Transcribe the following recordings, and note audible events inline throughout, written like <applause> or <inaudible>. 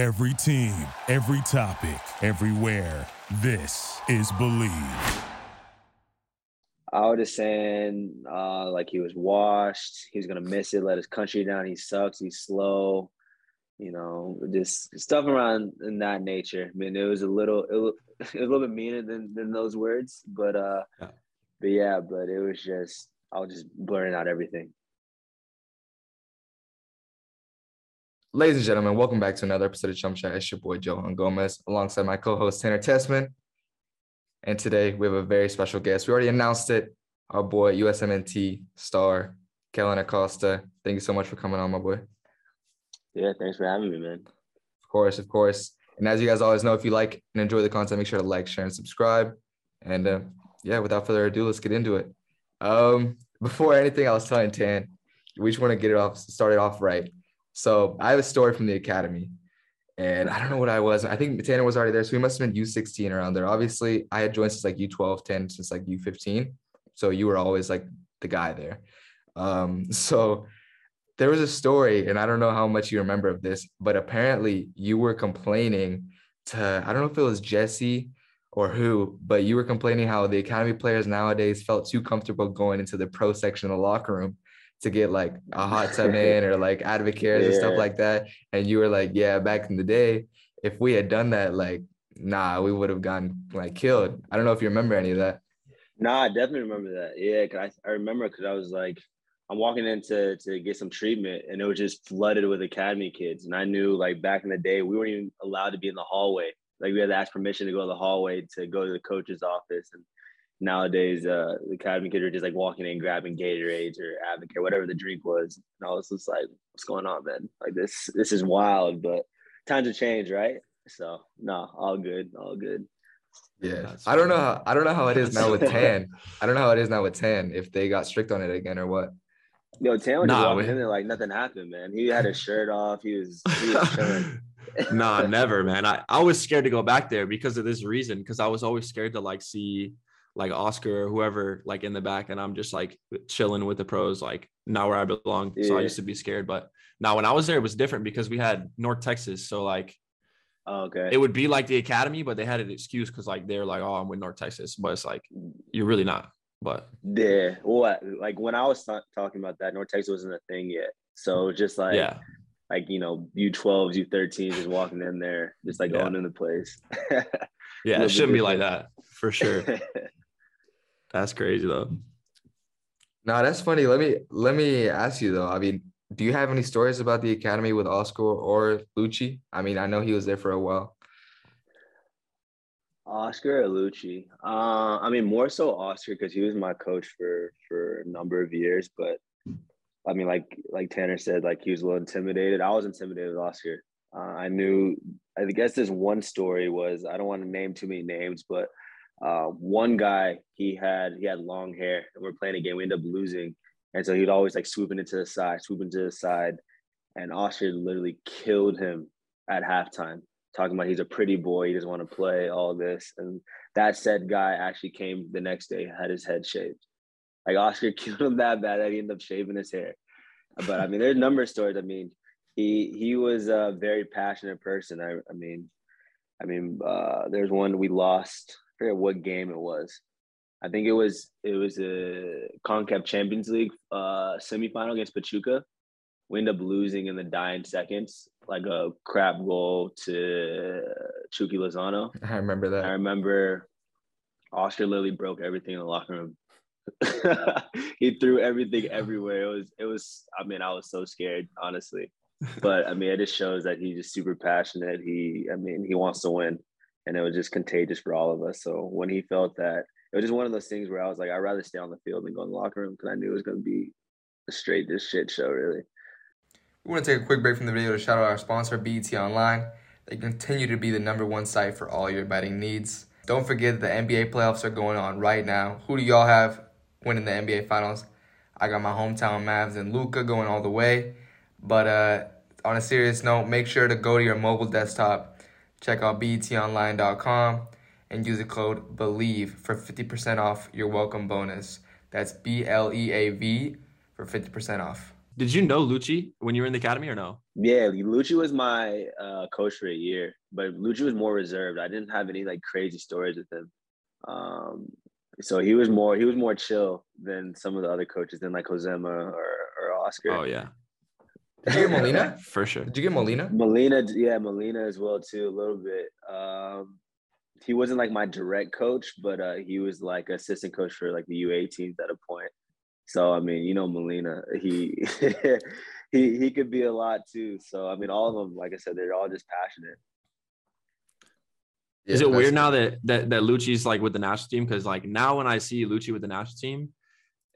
Every team, every topic, everywhere. This is Bleav. I was just saying, uh, like he was washed. He was gonna miss it. Let his country down. He sucks. He's slow. You know, just stuff around in that nature. I mean, it was a little, it was, <laughs> it was a little bit meaner than than those words, but uh, yeah. but yeah, but it was just I was just blurring out everything. Ladies and gentlemen, welcome back to another episode of Chum Chat. It's your boy Johan Gomez alongside my co-host Tanner Tessmann. And today we have a very special guest. We already announced it. Our boy USMNT star Kellyn Acosta. Thank you so much for coming on, my boy. Yeah, thanks for having me, man. Of course, of course. And as you guys always know, if you like and enjoy the content, make sure to like, share, and subscribe. And uh, yeah, without further ado, let's get into it. Um, before anything, I was telling Tan, we just want to get it off, start it off right. So I have a story from the academy, and I don't know what I was. I think Tanner was already there, so we must have been U16 around there. Obviously, I had joined since like U12, 10 since like U15, so you were always like the guy there. Um, <laughs> so there was a story, and I don't know how much you remember of this, but apparently you were complaining to I don't know if it was Jesse or who, but you were complaining how the academy players nowadays felt too comfortable going into the pro section of the locker room to get like a hot <laughs> tub in or like advocates yeah. and stuff like that. And you were like, yeah, back in the day, if we had done that, like, nah, we would have gotten like killed. I don't know if you remember any of that. Nah, I definitely remember that. Yeah, cause I, I remember because I was like, I'm walking in to, to get some treatment and it was just flooded with academy kids. And I knew like back in the day, we weren't even allowed to be in the hallway. Like we had to ask permission to go to the hallway to go to the coach's office. And nowadays uh, the academy kids are just like walking in grabbing Gatorades or Advocate, whatever the drink was. And I was just like, what's going on, man? Like this this is wild, but times have changed, right? So no, all good, all good. Yeah. I don't know how I don't know how it is now with Tan. I don't know how it is now with Tan if they got strict on it again or what. Yo, Tan was nah, just walking in there like nothing happened, man. He had his shirt off. He was, he was <laughs> chilling. nah, <laughs> never, man. I, I was scared to go back there because of this reason, because I was always scared to like see like Oscar or whoever like in the back, and I'm just like chilling with the pros, like not where I belong. Yeah. So I used to be scared, but now when I was there, it was different because we had North Texas, so like. Oh, okay. It would be like the academy, but they had an excuse because like they're like, oh, I'm with North Texas, but it's like you're really not. But yeah, what like when I was t- talking about that, North Texas wasn't a thing yet, so just like yeah, like you know, U12s, U13s, just walking in there, just like yeah. going in the place. <laughs> yeah, it shouldn't be like that for sure. <laughs> That's crazy though. No, that's funny. Let me let me ask you though. I mean, do you have any stories about the academy with Oscar or Luchi? I mean, I know he was there for a while. Oscar or Luchi? Uh, I mean, more so Oscar because he was my coach for for a number of years. But I mean, like like Tanner said, like he was a little intimidated. I was intimidated with Oscar. Uh, I knew. I guess this one story was I don't want to name too many names, but uh, one guy he had he had long hair and we're playing a game we ended up losing. And so he'd always like swooping into the side swooping to the side. And Austria literally killed him at halftime talking about he's a pretty boy he doesn't want to play all this. And that said guy actually came the next day had his head shaved. Like Oscar <laughs> killed him that bad that he ended up shaving his hair. But I mean there's a number of stories. I mean he he was a very passionate person. I, I mean I mean uh, there's one we lost forget what game it was. I think it was it was a Concacaf Champions League uh, semifinal against Pachuca. We end up losing in the dying seconds, like a crap goal to Chucky Lozano. <laughs> I remember that. I remember Oscar Lily broke everything in the locker room. <laughs> he threw everything everywhere. It was it was I mean, I was so scared, honestly. But I mean, it just shows that he's just super passionate. He I mean, he wants to win and it was just contagious for all of us. So when he felt that, it was just one of those things where I was like, I'd rather stay on the field than go in the locker room because I knew it was going to be a straight just shit show, really. We want to take a quick break from the video to shout out our sponsor, BET Online. They continue to be the number one site for all your betting needs. Don't forget the NBA playoffs are going on right now. Who do y'all have winning the NBA Finals? I got my hometown Mavs and Luka going all the way. But uh, on a serious note, make sure to go to your mobile desktop Check out betonline.com and use the code BLEAV for 50% off your welcome bonus. That's B L E A V for 50% off. Did you know Luchi when you were in the academy or no? Yeah, Luchi was my uh, coach for a year, but Luchi was more reserved. I didn't have any like crazy stories with him. Um, so he was more he was more chill than some of the other coaches than like Josema or, or Oscar. Oh yeah, Did you get <laughs> Molina? for sure. Did you get Molina? Molina, yeah, Molina as well too, a little bit. Um, he wasn't like my direct coach, but uh, he was like assistant coach for like the U teams at a point. So I mean, you know, Molina, he <laughs> he he could be a lot too. So I mean, all of them, like I said, they're all just passionate. Is Yeah, it weird now that that that Luchi's like with the national team? Because like now when I see Luchi with the national team,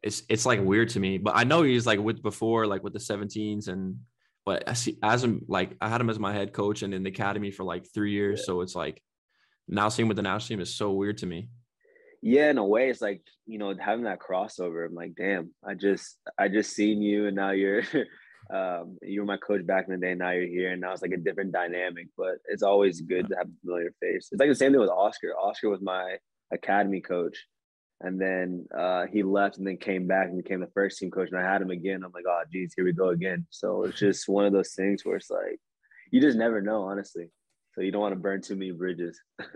it's it's like weird to me. But I know he's like with before, like with the 17s and but I see as him like I had him as my head coach and in the academy for like three years. So it's like now seeing with the national team is so weird to me. Yeah, in a way, it's like you know having that crossover. I'm like, damn, I just I just seen you, and now you're <laughs> um, you were my coach back in the day. Now you're here, and now it's like a different dynamic. But it's always good to have a familiar face. It's like the same thing with Oscar. Oscar was my academy coach, and then uh, he left, and then came back and became the first team coach. And I had him again. I'm like, oh, geez, here we go again. So it's just one of those things where it's like you just never know, honestly. So you don't want to burn too many bridges. <laughs>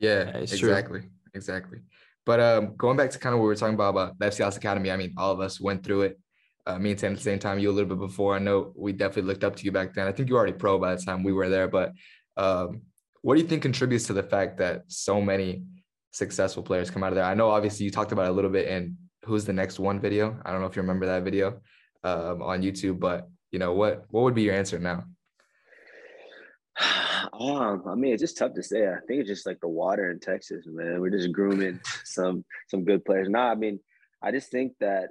Yeah, Yeah, it's true. exactly, exactly. But um, going back to kind of what we were talking about about the FC Academy, I mean, all of us went through it. Uh, me and Sam at the same time, you a little bit before. I know we definitely looked up to you back then. I think you were already pro by the time we were there. But um, what do you think contributes to the fact that so many successful players come out of there? I know obviously you talked about it a little bit in Who's the Next One video. I don't know if you remember that video um, on YouTube, but you know what what would be your answer now? <sighs> Um, I mean, it's just tough to say. I think it's just like the water in Texas, man. We're just grooming <laughs> some some good players. No, I mean, I just think that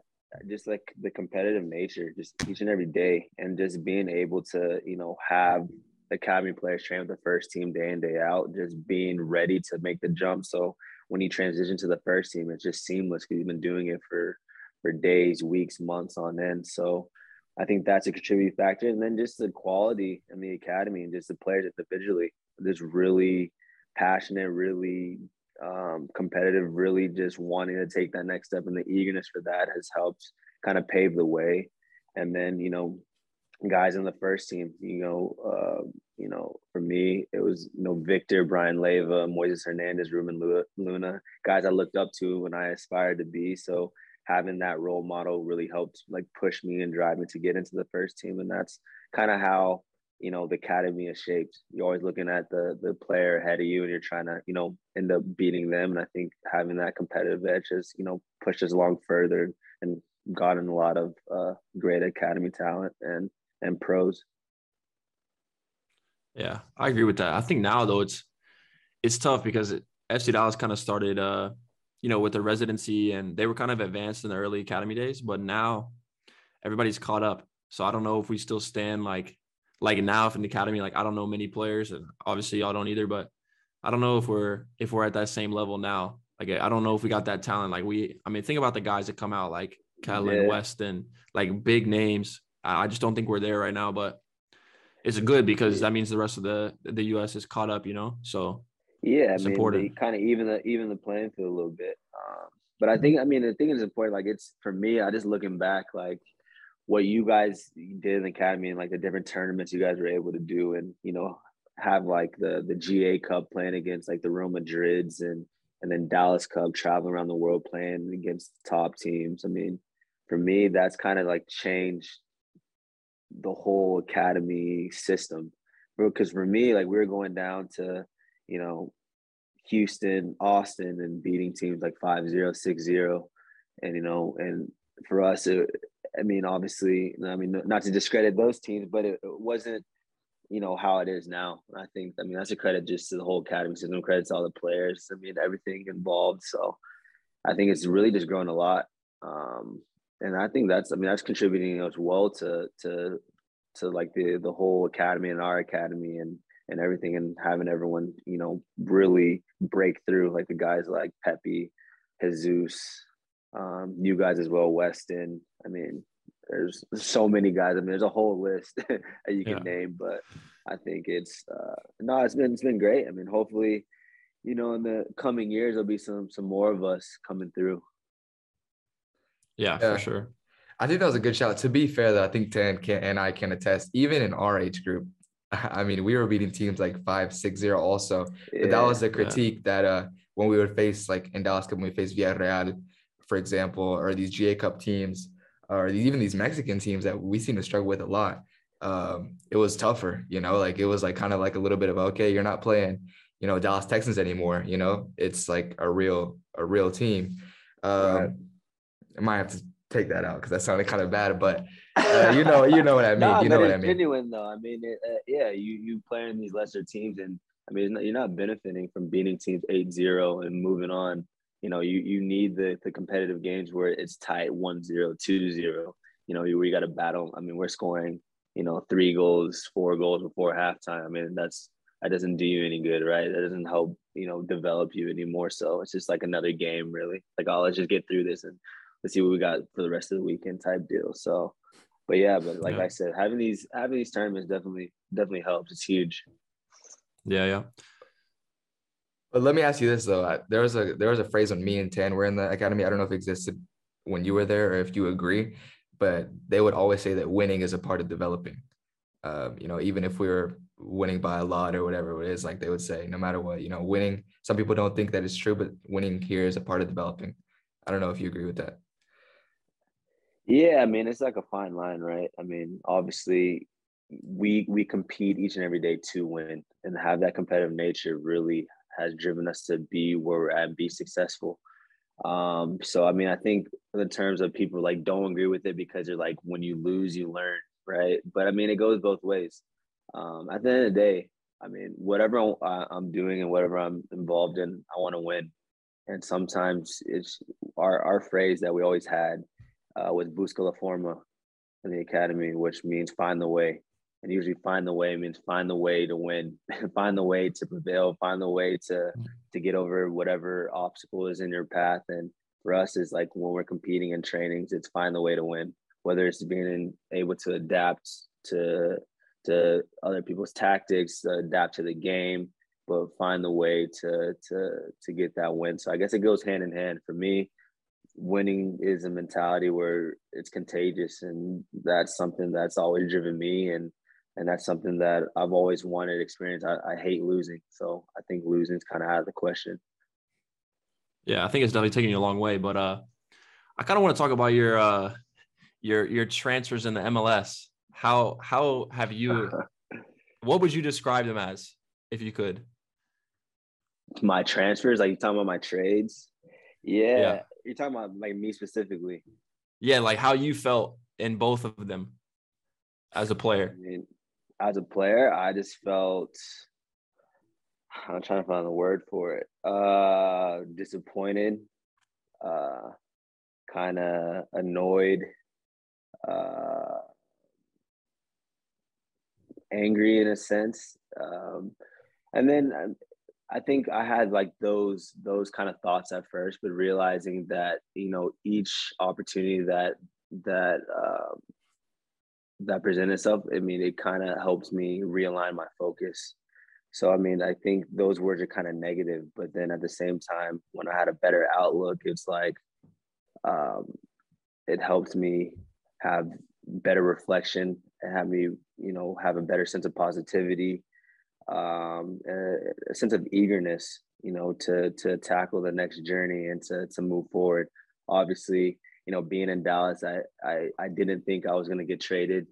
just like the competitive nature, just each and every day, and just being able to, you know, have the academy players train with the first team day in day out, just being ready to make the jump. So when he transitioned to the first team, it's just seamless because you've been doing it for for days, weeks, months on end. So I think that's a contributing factor. And then just the quality in the academy and just the players individually, just really passionate, really um, competitive, really just wanting to take that next step. And the eagerness for that has helped kind of pave the way. And then, you know, guys in the first team, you know, uh, you know, for me, it was, you know, Victor, Bryan Leyva, Moises Hernandez, Ruben Luna, guys I looked up to when I aspired to be. So having that role model really helped like push me and drive me to get into the first team. And that's kind of how, you know, the academy is shaped. You're always looking at the the player ahead of you and you're trying to, you know, end up beating them. And I think having that competitive edge has, you know, pushed us along further and gotten a lot of uh, great academy talent and and pros. Yeah, I agree with that. I think now though it's it's tough because it, FC Dallas kind of started uh you know with the residency and they were kind of advanced in the early academy days, but now everybody's caught up. So I don't know if we still stand like like now if in the academy like I don't know many players and obviously y'all don't either, but I don't know if we're if we're at that same level now. Like I don't know if we got that talent. Like we, I mean, think about the guys that come out like Catalan Yeah. Weston, like big names. I I just don't think we're there right now, but it's good because that means the rest of the the U.S. is caught up, you know. So Yeah, I It's mean, important. kind of even the even the playing field a little bit. Um, but I think, I mean, the thing is important. Like, it's for me. I just looking back, like what you guys did in the academy and like the different tournaments you guys were able to do, and you know, have like the the GA Cup playing against like the Real Madrids and and then Dallas Cup traveling around the world playing against top teams. I mean, for me, that's kind of like changed the whole academy system. Because for me, like we were going down to, you know, Houston, Austin, and beating teams like 5 0, 6 0. And, you know, and for us, it, I mean, obviously, I mean, not to discredit those teams, but it, it wasn't, you know, how it is now. I think, I mean, that's a credit just to the whole academy system, credit to all the players. I mean, everything involved. So I think it's really just grown a lot. Um, and I think that's, I mean, that's contributing as well to, to, to like the, the whole academy and our academy and, and everything and having everyone, you know, really break through like the guys like Pepi, Jesus, um, you guys as well, Weston. I mean, there's so many guys. I mean, there's a whole list <laughs> that you can Yeah. name, but I think it's uh, no, it's been it's been great. I mean, hopefully, you know, in the coming years there'll be some some more of us coming through. Yeah, Yeah. for sure. I think that was a good shout. To be fair, though, I think Tan can and I can attest, even in our age group, <laughs> I mean, we were beating teams like five, six, zero also. But that was the critique that uh when we would face like in Dallas Cup when we faced Villarreal, for example, or these GA Cup teams, or even these Mexican teams that we seem to struggle with a lot. Um, it was tougher, you know, like it was like kind of like a little bit of okay, you're not playing, you know, Dallas Texans anymore, you know, it's like a real, a real team. Um, right. I might have to take that out because that sounded kind of bad, but uh, you know, you know what I <laughs> mean. nah, you know what I mean. Genuine though. I mean, it, uh, yeah, you you playing these lesser teams, and I mean, you're not benefiting from beating teams 8-0 and moving on. You know, you you need the the competitive games where it's tight 1-0, 2-0. You know, you, where you got to battle. I mean, we're scoring, you know, three goals, four goals before halftime. I mean, that's that doesn't do you any good, right? That doesn't help, you know, develop you anymore. So it's just like another game, really. Like, oh, let's just get through this and let's see what we got for the rest of the weekend type deal. So, but yeah, but like yeah. I said, having these having these tournaments definitely definitely helps. It's huge. Yeah, yeah. But let me ask you this though. There was a there was a phrase when me and Tan were in the academy. I don't know if it existed when you were there or if you agree, but they would always say that winning is a part of developing. Um, you know, even if we were winning by a lot or whatever it is, like they would say, no matter what, you know, winning. Some people don't think that it's true, but winning here is a part of developing. I don't know if you agree with that. Yeah, I mean, it's like a fine line, right? I mean, obviously, we we compete each and every day to win, and have that competitive nature really has driven us to be where we're at and be successful. Um, so I mean, I think in terms of people like don't agree with it because they're like, when you lose, you learn, right? But I mean, it goes both ways. Um, at the end of the day, I mean, whatever I'm doing and whatever I'm involved in, I want to win. And sometimes it's our our phrase that we always had uh, was busca la forma in the academy, which means find the way. And usually find the way means find the way to win, <laughs> find the way to prevail, find the way to to get over whatever obstacle is in your path. And for us, is like when we're competing in trainings, it's find the way to win. Whether it's being able to adapt to to other people's tactics, adapt to the game, but find the way to to to get that win. So I guess it goes hand in hand for me winning is a mentality where it's contagious and that's something that's always driven me and and that's something that I've always wanted to experience. I, I hate losing. So I think losing is kind of out of the question. Yeah, I think it's definitely taking you a long way. But uh I kind of want to talk about your uh your your transfers in the MLS. How how have you <laughs> what would you describe them as if you could? My transfers, like you talking about my trades? Yeah, yeah. You're talking about like me specifically. Yeah, like how you felt in both of them as a player. I mean, as a player, I just felt I'm trying to find the word for it. Uh disappointed, uh kind of annoyed, uh angry in a sense. Um and then I think I had like those those kind of thoughts at first, but realizing that you know each opportunity that that uh, that presented itself, I mean, it kind of helps me realign my focus. So I mean, I think those words are kind of negative, but then at the same time, when I had a better outlook, it's like um, it helped me have better reflection and have me, you know, have a better sense of positivity um, a, sense of eagerness, you know, to to tackle the next journey and to to move forward. Obviously, you know, being in Dallas, I I, I didn't think I was going to get traded.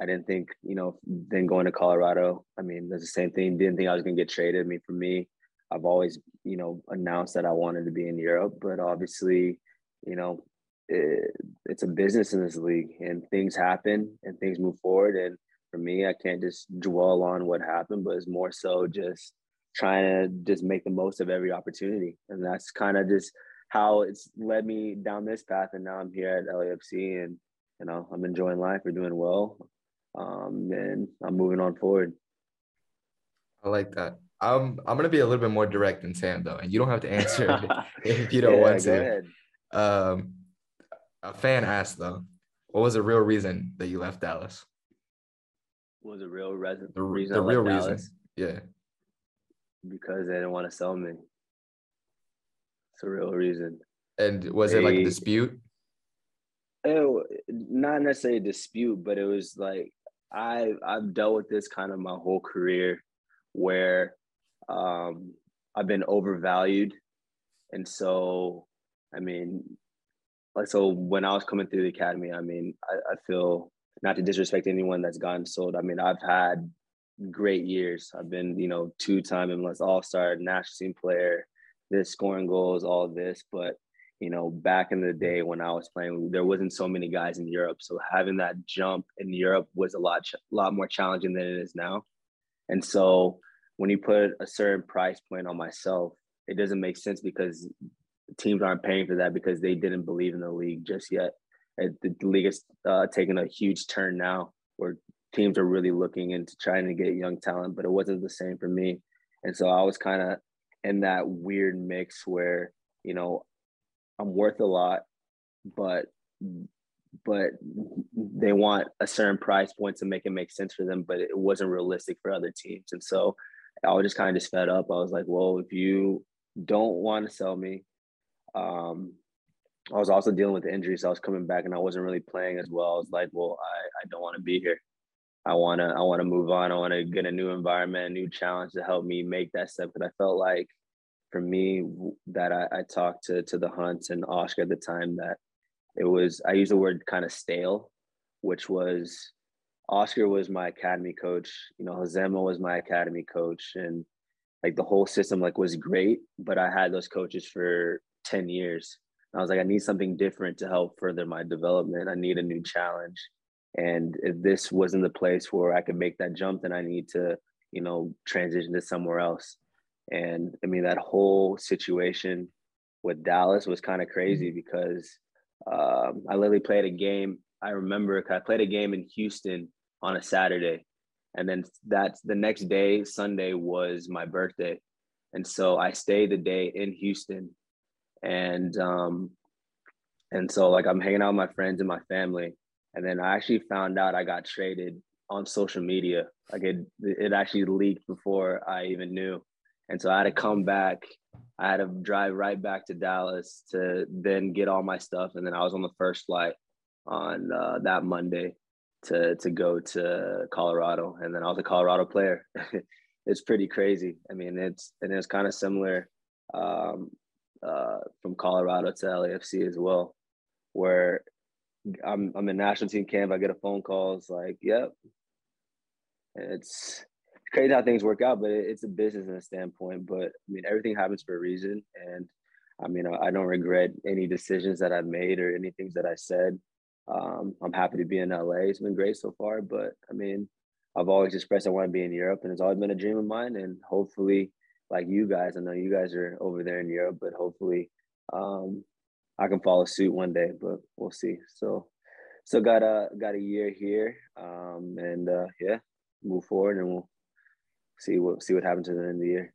I didn't think, you know, then going to Colorado. I mean, there's the same thing. Didn't think I was going to get traded. I mean, for me, I've always, you know, announced that I wanted to be in Europe, but obviously, you know, it, it's a business in this league, and things happen and things move forward, and for me. I can't just dwell on what happened, but it's more so just trying to just make the most of every opportunity. And that's kind of just how it's led me down this path. And now I'm here at LAFC and, you know, I'm enjoying life. We're doing well. Um, and I'm moving on forward. I like that. I'm I'm gonna be a little bit more direct than Sam though, and you don't have to answer <laughs> if you don't yeah, want to. Ahead. Um, a fan asked though, what was the real reason that you left Dallas? Was a real reason. The, reason the real reason. Yeah. Because they didn't want to sell me. It's a real reason. And was they, it like a dispute? it, not necessarily a dispute, but it was like I I've dealt with this kind of my whole career, where um, I've been overvalued, and so I mean, like so when I was coming through the academy, I mean, I, I feel not to disrespect anyone that's gotten sold. I mean, I've had great years. I've been, you know, two-time MLS All-Star, national team player, this scoring goals, all this. But you know, back in the day when I was playing, there wasn't so many guys in Europe. So having that jump in Europe was a lot, ch- lot more challenging than it is now. And so when you put a certain price point on myself, it doesn't make sense because teams aren't paying for that because they didn't believe in the league just yet. The league is uh, taking a huge turn now where teams are really looking into trying to get young talent, but it wasn't the same for me. And so I was kind of in that weird mix where, you know, I'm worth a lot, but but they want a certain price point to make it make sense for them, but it wasn't realistic for other teams. And so I was just kind of just fed up. I was like, well, if you don't want to sell me, um, I was also dealing with the injuries. So I was coming back and I wasn't really playing as well. I was like, well, I, I don't want to be here. I want to I want to move on. I want to get a new environment, a new challenge to help me make that step. Because I felt like for me that I, I talked to to the Hunts and Oscar at the time that it was I use the word kind of stale, which was Oscar was my academy coach. You know, Josema was my academy coach, and like the whole system like was great. But I had those coaches for ten years. I was like, I need something different to help further my development. I need a new challenge. And if this wasn't the place where I could make that jump, then I need to, you know, transition to somewhere else. And I mean, that whole situation with Dallas was kind of crazy mm-hmm. because um, I literally played a game. I remember I played a game in Houston on a Saturday. And then that's the next day, Sunday was my birthday. And so I stayed the day in Houston. And um, and so like I'm hanging out with my friends and my family. And then I actually found out I got traded on social media. Like it it actually leaked before I even knew. And so I had to come back. I had to drive right back to Dallas to then get all my stuff. And then I was on the first flight on uh, that Monday to to go to Colorado. And then I was a Colorado player. <laughs> it's pretty crazy. I mean, it's and it's kind of similar um, uh, from Colorado to LAFC as well, where I'm I'm in national team camp. I get a phone call. It's like, yep. It's crazy how things work out, but it's a business in a standpoint. But I mean, everything happens for a reason, and I mean, I don't regret any decisions that I've made or any things that I said. Um, I'm happy to be in LA. It's been great so far, but I mean, I've always expressed I want to be in Europe, and it's always been a dream of mine. And hopefully, like you guys, I know you guys are over there in Europe, but hopefully, um, I can follow suit one day. But we'll see. So, so got a got a year here, um, and uh, yeah, move forward, and we'll see what see what happens at the end of the year.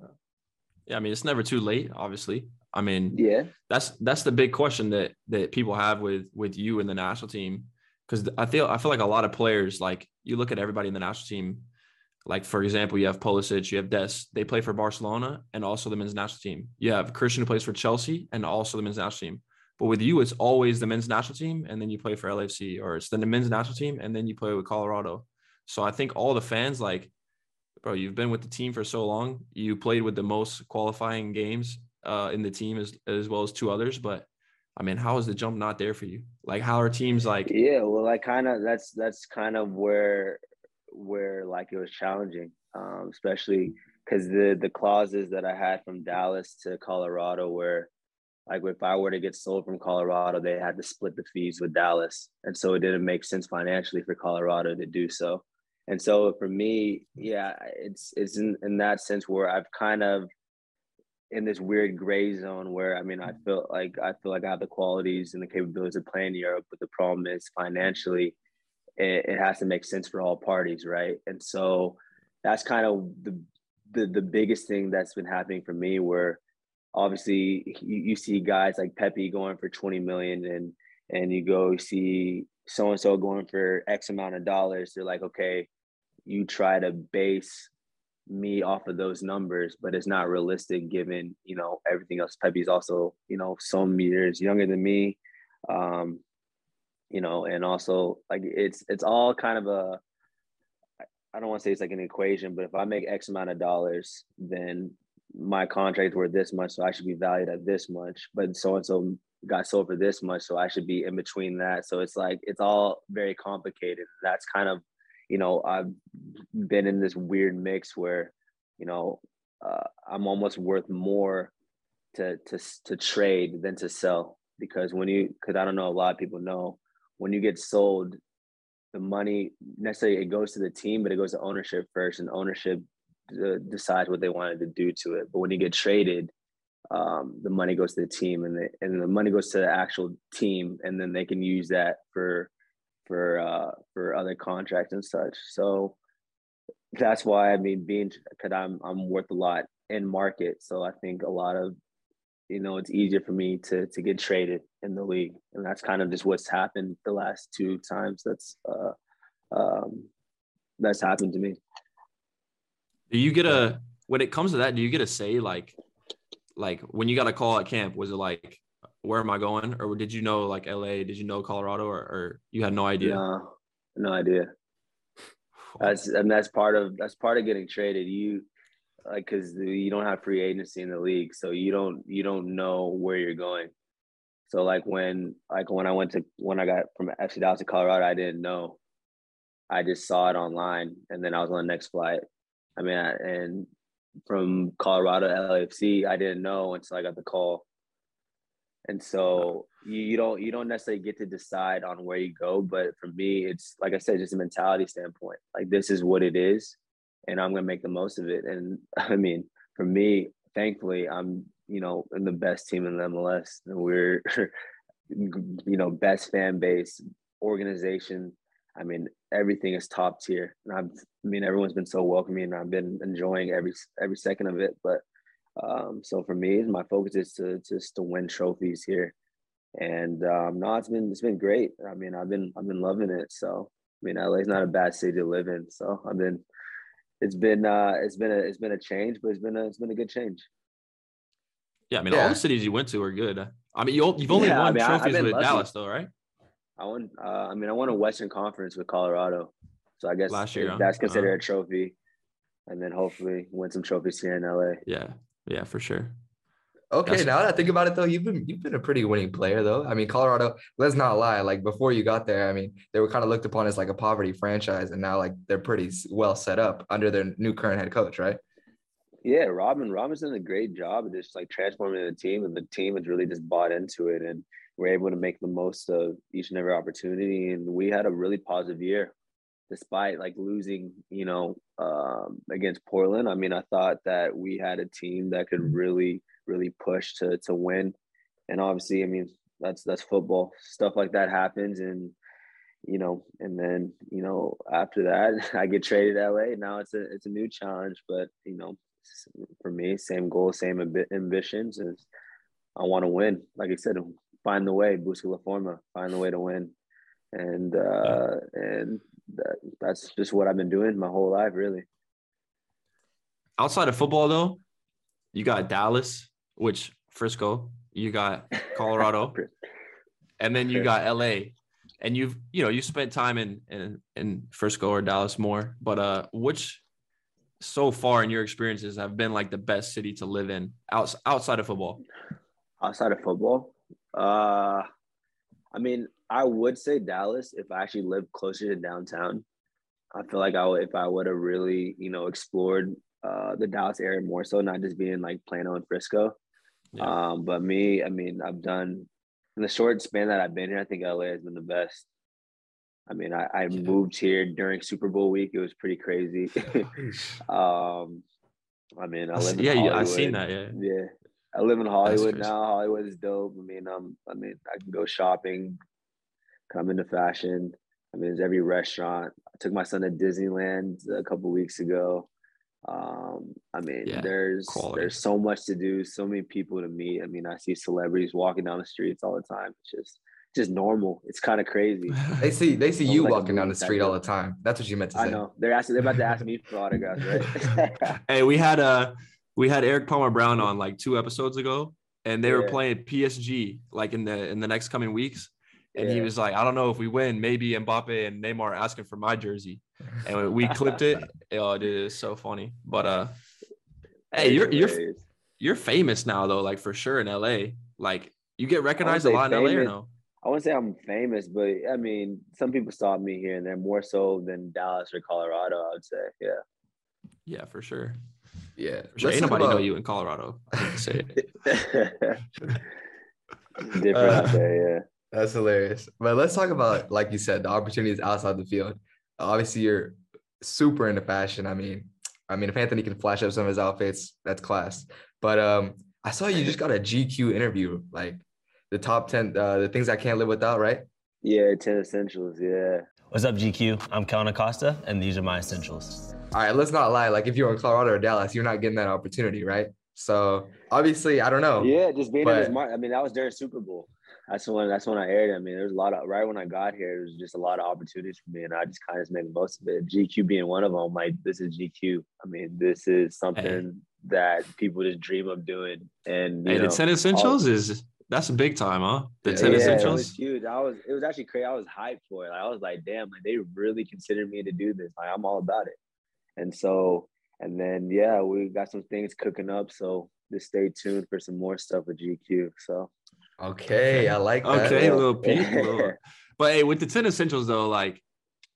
Yeah, I mean it's never too late. Obviously, I mean yeah, that's that's the big question that that people have with with you and the national team because I feel I feel like a lot of players like you look at everybody in the national team. Like for example, you have Pulisic, you have Dest. They play for Barcelona and also the men's national team. You have Christian who plays for Chelsea and also the men's national team. But with you, it's always the men's national team, and then you play for LAFC, or it's the men's national team, and then you play with Colorado. So I think all the fans like bro, you've been with the team for so long. You played with the most qualifying games uh, in the team as as well as two others. But I mean, how is the jump not there for you? Like, how are teams like? Yeah, well, I kind of that's that's kind of where where like it was challenging, um, especially because the the clauses that I had from Dallas to Colorado were like if I were to get sold from Colorado, they had to split the fees with Dallas, and so it didn't make sense financially for Colorado to do so. And so for me, yeah, it's it's in, in that sense where I've kind of in this weird gray zone where I mean I feel like I feel like I have the qualities and the capabilities of playing Europe, but the problem is financially it, it has to make sense for all parties, right? And so that's kind of the the, the biggest thing that's been happening for me where obviously you, you see guys like Pepi going for 20 million and and you go see so and so going for X amount of dollars. They're like, okay, you try to base me off of those numbers, but it's not realistic given, you know, everything else. Pepi's also, you know, some years younger than me. Um, you know, and also like it's it's all kind of a I don't want to say it's like an equation, but if I make X amount of dollars, then my contract worth this much, so I should be valued at this much. But so and so got sold for this much, so I should be in between that. So it's like it's all very complicated. That's kind of, you know, I've been in this weird mix where, you know, uh, I'm almost worth more to to to trade than to sell because when you because I don't know a lot of people know when you get sold, the money necessarily it goes to the team, but it goes to ownership first, and ownership uh, decides what they wanted to do to it. But when you get traded, um, the money goes to the team, and the and the money goes to the actual team, and then they can use that for for uh, for other contracts and such. So that's why I mean, being because I'm I'm worth a lot in market, so I think a lot of you know it's easier for me to to get traded in the league, and that's kind of just what's happened the last two times. That's uh, um, that's happened to me. Do you get a when it comes to that? Do you get a say like like when you got a call at camp? Was it like where am I going, or did you know like LA? Did you know Colorado, or, or you had no idea? No, no idea. That's and that's part of that's part of getting traded. You like because you don't have free agency in the league, so you don't you don't know where you're going. So like when like when I went to when I got from FC Dallas to Colorado, I didn't know. I just saw it online, and then I was on the next flight. I mean, I, and from Colorado to LAFC, I didn't know until I got the call. And so you, you don't you don't necessarily get to decide on where you go, but for me, it's like I said, just a mentality standpoint. Like this is what it is, and I'm gonna make the most of it. And <laughs> I mean, for me, thankfully, I'm you know in the best team in the MLS, we're <laughs> you know best fan base, organization. I mean, everything is top tier, and I've, I mean, everyone's been so welcoming, and I've been enjoying every every second of it. But um, so for me, my focus is to just to win trophies here, and um, no, it's been it's been great. I mean, I've been I've been loving it. So I mean, LA is not a bad city to live in. So I've been it's been uh, it's been a it's been a change, but it's been a it's been a good change. Yeah, I mean, Yeah. all the cities you went to are good. I mean, you, you've only Yeah, won I- I've trophies been with lucky. Dallas, though, right? I won. Uh, I mean, I won a Western Conference with Colorado, so I guess Last year, huh? that's considered Uh-huh. a trophy. And then hopefully win some trophies here in LA. Yeah, yeah, for sure. Okay, That's- now that I think about it though, you've been you've been a pretty winning player though. I mean, Colorado, let's not lie, like before you got there, I mean, they were kind of looked upon as like a poverty franchise, and now like they're pretty well set up under their new current head coach, right? Yeah, Robin. Robin's done a great job of just like transforming the team, and the team has really just bought into it, and we're able to make the most of each and every opportunity. And we had a really positive year, despite like losing, you know, um, against Portland. I mean, I thought that we had a team that could really, really push to to win, and obviously, I mean, that's that's football. Stuff like that happens, and you know, and then you know after that, <laughs> I get traded LA. Now it's a it's a new challenge, but you know, for me, same goal, same ambi- ambitions. Is I want to win. Like I said, find the way, busca la forma, find the way to win, and uh, and that, that's just what I've been doing my whole life, really. Outside of football, though, you got Dallas, which Frisco, you got <laughs> Colorado, and then you got LA. And you've, you know, you spent time in in in Frisco or Dallas more, but uh, which so far in your experiences have been like the best city to live in outs- outside of football? outside of football uh i mean i would say dallas if i actually lived closer to downtown i feel like i would if i would have really you know explored uh the dallas area more so not just being like plano and frisco Yeah. um but me i mean i've done in the short span that i've been here i think la has been the best i mean i, I Yeah. moved here during super bowl week it was pretty crazy <laughs> um i mean i I live in yeah, yeah, I've seen that. Yeah, Yeah. I live in Hollywood now. Hollywood is dope. I mean, um, I mean, I can go shopping, come into fashion. I mean, there's every restaurant. I took my son to Disneyland a couple weeks ago. Um, I mean, Yeah, there's quality. there's so much to do, so many people to meet. I mean, I see celebrities walking down the streets all the time. It's just just normal. It's kind of crazy. <laughs> They see they see you like walking down the street all the time. That's what you meant to say. I know they're asking. They're about to ask me for autographs, right? <laughs> <laughs> hey, we had uh we had Erik Palmer-Brown on like two episodes ago, and they were playing PSG like in the in the next coming weeks, and he was like, I don't know if we win, maybe Mbappe and Neymar are asking for my jersey, and we clipped it. <laughs> Oh, dude, it's so funny. But uh, hey, you're you're you're famous now though, like for sure in LA. Like you get recognized a say lot in LA or no? I wouldn't say I'm famous, but I mean, some people saw me here and there more so than Dallas or Colorado. I would say, yeah. Yeah, for sure. Yeah. For sure. Ain't talk nobody know you in Colorado. I say it. <laughs> Different out Uh, there, yeah. That's hilarious. But let's talk about, like you said, the opportunities outside the field. Obviously, you're super into fashion. I mean, I mean, if Anthony can flash up some of his outfits, that's class. But um, I saw you just got a GQ interview, like the top ten, uh, the things I can't live without, right? Yeah, 10 essentials, yeah. What's up, GQ? I'm Kellyn Acosta, and these are my essentials. All right, let's not lie. Like if you're in Colorado or Dallas, you're not getting that opportunity, right? So obviously, I don't know. Yeah, just being in but- this market. I mean, that was during Super Bowl. That's when that's when I aired. it. I mean, there's a lot of right when I got here, there was just a lot of opportunities for me, and I just kind of just made the most of it. GQ being one of them. Like this is GQ. I mean, this is something that people just dream of doing. And you Hey, the 10 essentials is that's a big time, huh? The Yeah, 10 yeah, it essentials. was huge. I was it was actually crazy. I was hyped for it. Like, I was like, damn, like they really considered me to do this. Like I'm all about it. And so, and then yeah, we got some things cooking up. So just stay tuned for some more stuff with GQ. So Okay, I like that. Okay, little <laughs> peek. little- But hey, with the 10 essentials though, like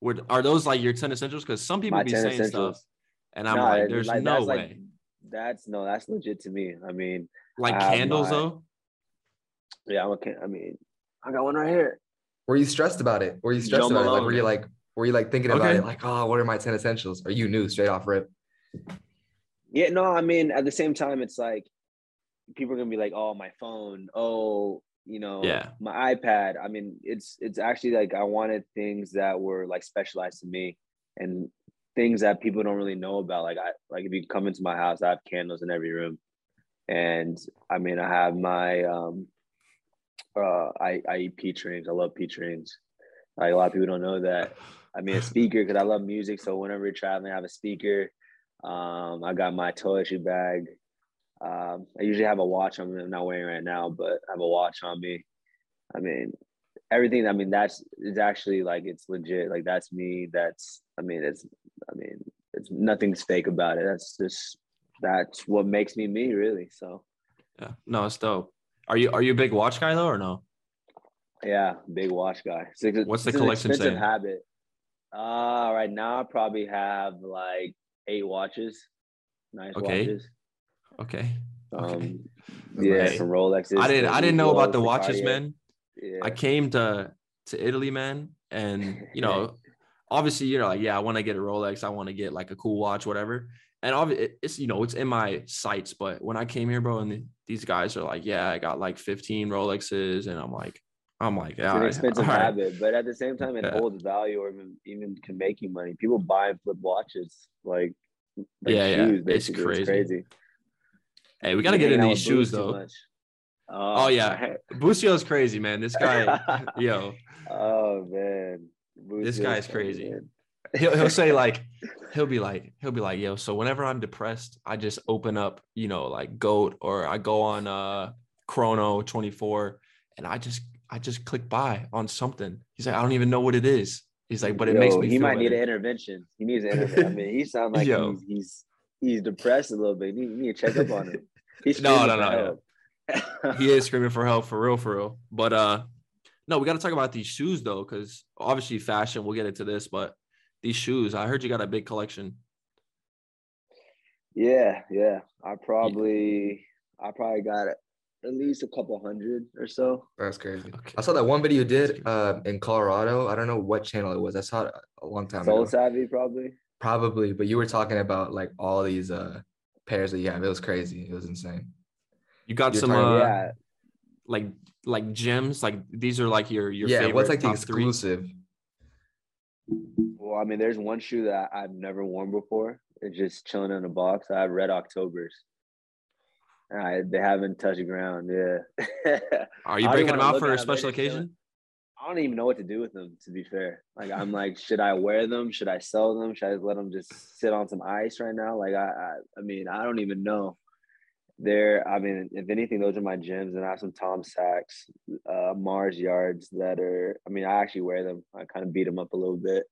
would are those like your 10 essentials? Because some people my be saying essentials. stuff and I'm No, like, there's like, no that's way. like that's no, that's legit to me. I mean, Like, I candles my- though. yeah, I'm okay. I mean, I got one right here. Were you stressed about it? Were you stressed Joe about it? Like, were you like, were you like thinking about it? Like, oh, what are my ten essentials? Or you knew straight off rip? Yeah, no, I mean, at the same time, it's like people are gonna be like, "Oh, my phone. Oh, you know, Yeah. my iPad." I mean, it's it's actually like I wanted things that were like specialized to me and things that people don't really know about. Like I like if you come into my house, I have candles in every room, and I mean, I have my um, uh, I I eat peach rings. I love peach rings. Like a lot of people don't know that. I mean, a <laughs> speaker because I love music. So whenever you're traveling, I have a speaker. Um, I got my toiletry bag. Um, I usually have a watch on me. I'm not wearing right now, but I have a watch on me. I mean, everything. I mean, that's it's actually like it's legit. Like that's me. That's I mean, it's I mean, it's nothing's fake about it. That's just that's what makes me me, really. So Yeah. No, it's dope. Are you are you a big watch guy though or no? yeah, big watch guy. It's, What's the an collection expensive say? habit. Uh, right now I probably have like eight watches. Nice Okay. watches. Okay. Okay. Um, yeah, Hey, some Rolexes. I didn't I didn't know about the watches, Cartier. man. Yeah. I came to to Italy, man, and you know, obviously, you're like, yeah, I want to get a Rolex, I want to get like a cool watch, whatever. And obviously, it's you know, it's in my sights. But when I came here, bro, and the- these guys are like, yeah, I got like 15 Rolexes, and I'm like, I'm like, yeah, it's an expensive <laughs> all right. habit, but at the same time, it Yeah. holds value or even, even can make you money. People buy and flip watches like, like Yeah, yeah, shoes, it's crazy. It's crazy. Hey, we gotta get in these shoes though. much. Oh yeah, Busio crazy, man. This guy, <laughs> yo, oh man, This guy's funny, crazy. man. he'll he'll say like <laughs> he'll be like he'll be like yo so whenever i'm depressed i just open up you know like goat or i go on uh chrono 24 and i just i just click buy on something he's like i don't even know what it is he's like but it makes Yo, me He feel might need an intervention. He needs an intervention. I mean, he sounds <laughs> like he's, he's he's depressed a little bit. You need, need to check up on him. <laughs> He's No, screaming no, no, help. <laughs> he is screaming for help for real for real but uh no we got to talk about these shoes though because obviously fashion we'll get into this but these shoes i heard you got a big collection Yeah, yeah. I probably I probably got at least a couple hundred or so. That's crazy. Okay. I saw that one video you did uh, in Colorado. I don't know what channel it was. I saw it a long time Soul ago. Savvy probably. Probably, but you were talking about like all these uh pairs that you have. It was crazy. It was insane. you got You're some talking- uh, yeah. like like gems like these are like your your yeah, favorite what's like the top three? exclusive? Well, I mean, there's one shoe that I've never worn before. It's just chilling in a box. I have Red Octobers. I, they haven't touched the ground. Yeah. <laughs> Are you breaking them out for a special they just occasion? I don't even know what to do with them. To be fair, like I'm like, should I wear them? Should I sell them? Should I let them just sit on some ice right now? Like I, I, I mean, I don't even know. they're I mean, if anything, those are my gyms, and I have some Tom Sachs, uh, Mars yards that are. I mean, I actually wear them. I kind of beat them up a little bit,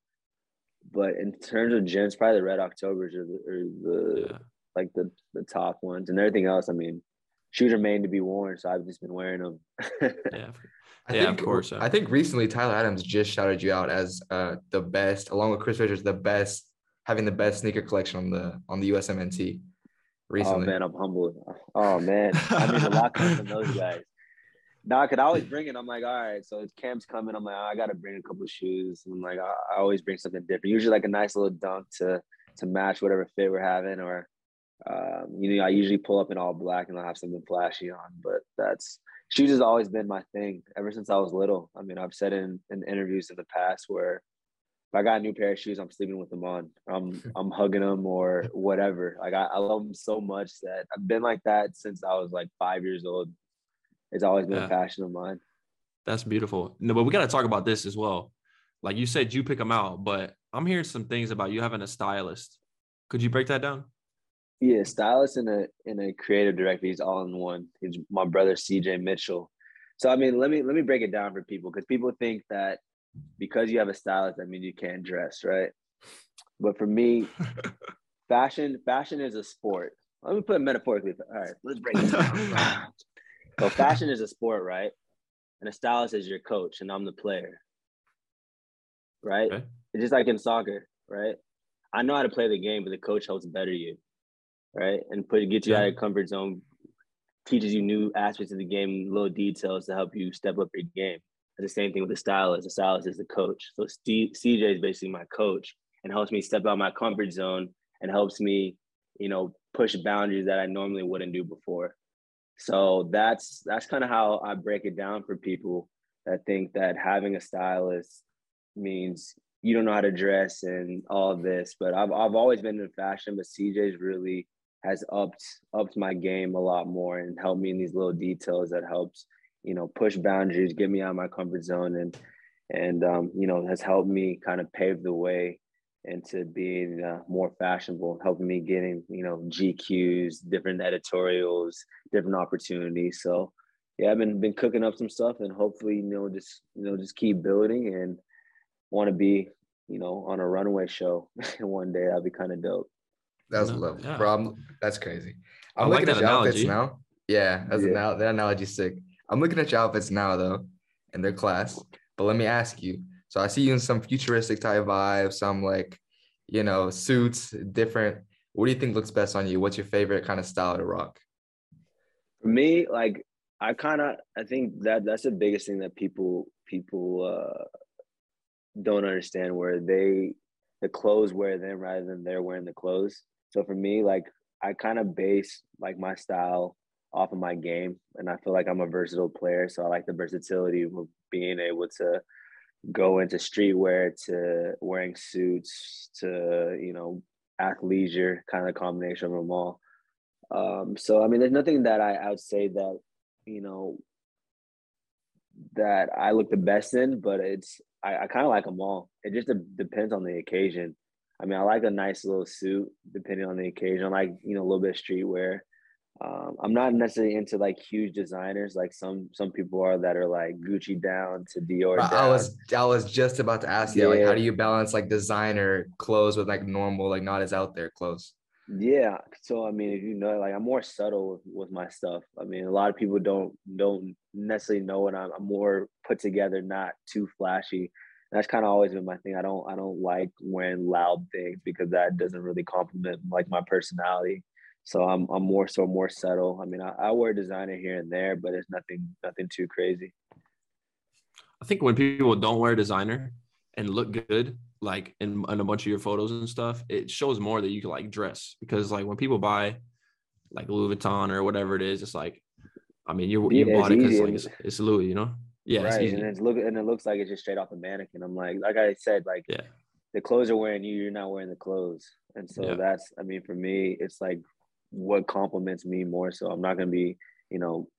but in terms of gyms, probably the Red Octobers are the, are the Yeah. like the the top ones, and everything else. I mean, shoes are made to be worn, so I've just been wearing them. <laughs> Yeah. I Yeah, of course, yeah. I think recently Tyler Adams just shouted you out as uh, the best, along with Chris Richards, the best, having the best sneaker collection on the on the USMNT Recently. oh man, I'm humbled. Oh man, I mean a lot comes from those guys. <laughs> Nah, I could always bring it. I'm like, all right, so it's camp's coming. I'm like, oh, I gotta bring a couple of shoes. And I'm like, I, I always bring something different. Usually like a nice little dunk to to match whatever fit we're having, or um, you know, I usually pull up in all black and I'll have something flashy on. But that's shoes has always been my thing ever since I was little. I mean, I've said in, in interviews in the past where if I got a new pair of shoes, I'm sleeping with them on. I'm <laughs> I'm hugging them or whatever. Like I, I love them so much that I've been like that since I was like five years old. It's always been Yeah. a passion of mine. That's beautiful. No, but we got to talk about this as well. Like you said, you pick them out, but I'm hearing some things about you having a stylist. Could you break that down? Yeah, stylist and a and a creative director. He's all in one. He's my brother CJ Mitchell. So I mean, let me let me break it down for people because people think that because you have a stylist, that means you can't dress, right? But for me, <laughs> fashion fashion is a sport. Let me put it metaphorically. All right, let's break it down. <laughs> so fashion is a sport, right? And a stylist is your coach, and I'm the player. Right? Okay. It's just like in soccer, right? I know how to play the game, but the coach helps better you, right? And put get you out of your comfort zone, teaches you new aspects of the game, little details to help you step up your game. It's the same thing with the stylist. The stylist is the coach. So Steve, CJ is basically my coach and helps me step out of my comfort zone and helps me, you know, push boundaries that I normally wouldn't do before. So that's that's kind of how I break it down for people that think that having a stylist means you don't know how to dress and all this. But I've I've always been in fashion, but CJ's really has upped upped my game a lot more and helped me in these little details that helps you know push boundaries, get me out of my comfort zone, and and um, you know has helped me kind of pave the way into being uh, more fashionable, helping me getting you know GQs, different editorials, different opportunities. So yeah, I've been been cooking up some stuff, and hopefully you know just you know just keep building and want to be you know on a runway show <laughs> one day. That'd be kind of dope. That's No, lovely, yeah. bro. I'm, that's crazy. I I'm like looking at that your outfits now. Yeah, that's Yeah. now that analogy's sick. I'm looking at your outfits now though, in their class. But let me ask you. So I see you in some futuristic type vibe, some like, you know, suits, different. What do you think looks best on you? What's your favorite kind of style to rock? For me, like I kind of I think that that's the biggest thing that people people uh don't understand where they the clothes wear them rather than they're wearing the clothes. So for me, like I kind of base like my style off of my game, and I feel like I'm a versatile player. So I like the versatility of being able to go into streetwear to wearing suits to you know athleisure kind of combination of them all. Um, so I mean, there's nothing that I, I would say that you know that I look the best in, but it's I, I kind of like them all. It just de- depends on the occasion. I mean, I like a nice little suit depending on the occasion. I like you know a little bit of streetwear. Um, I'm not necessarily into like huge designers like some some people are that are like Gucci down to Dior. I, I was I was just about to ask you, like, how do you balance like designer clothes with like normal, like not as out there clothes? Yeah. So I mean, if you know, like I'm more subtle with, with my stuff. I mean, a lot of people don't don't necessarily know what I'm. I'm more put together, not too flashy. And that's kind of always been my thing. I don't I don't like wearing loud things because that doesn't really compliment like my personality. So I'm I'm more so more subtle. I mean, I, I wear designer here and there, but it's nothing nothing too crazy. I think when people don't wear designer and look good, like in, in a bunch of your photos and stuff, it shows more that you can like dress because like when people buy like Louis Vuitton or whatever it is, it's like, I mean, you you Yeah, bought it because like it's, it's Louis, you know? Yeah, right. easy. And it's look and it looks like it's just straight off the mannequin. I'm like, like I said, like Yeah. the clothes are wearing you, you're not wearing the clothes. And so Yeah. that's I mean, for me, it's like what compliments me more. So I'm not gonna be, you know,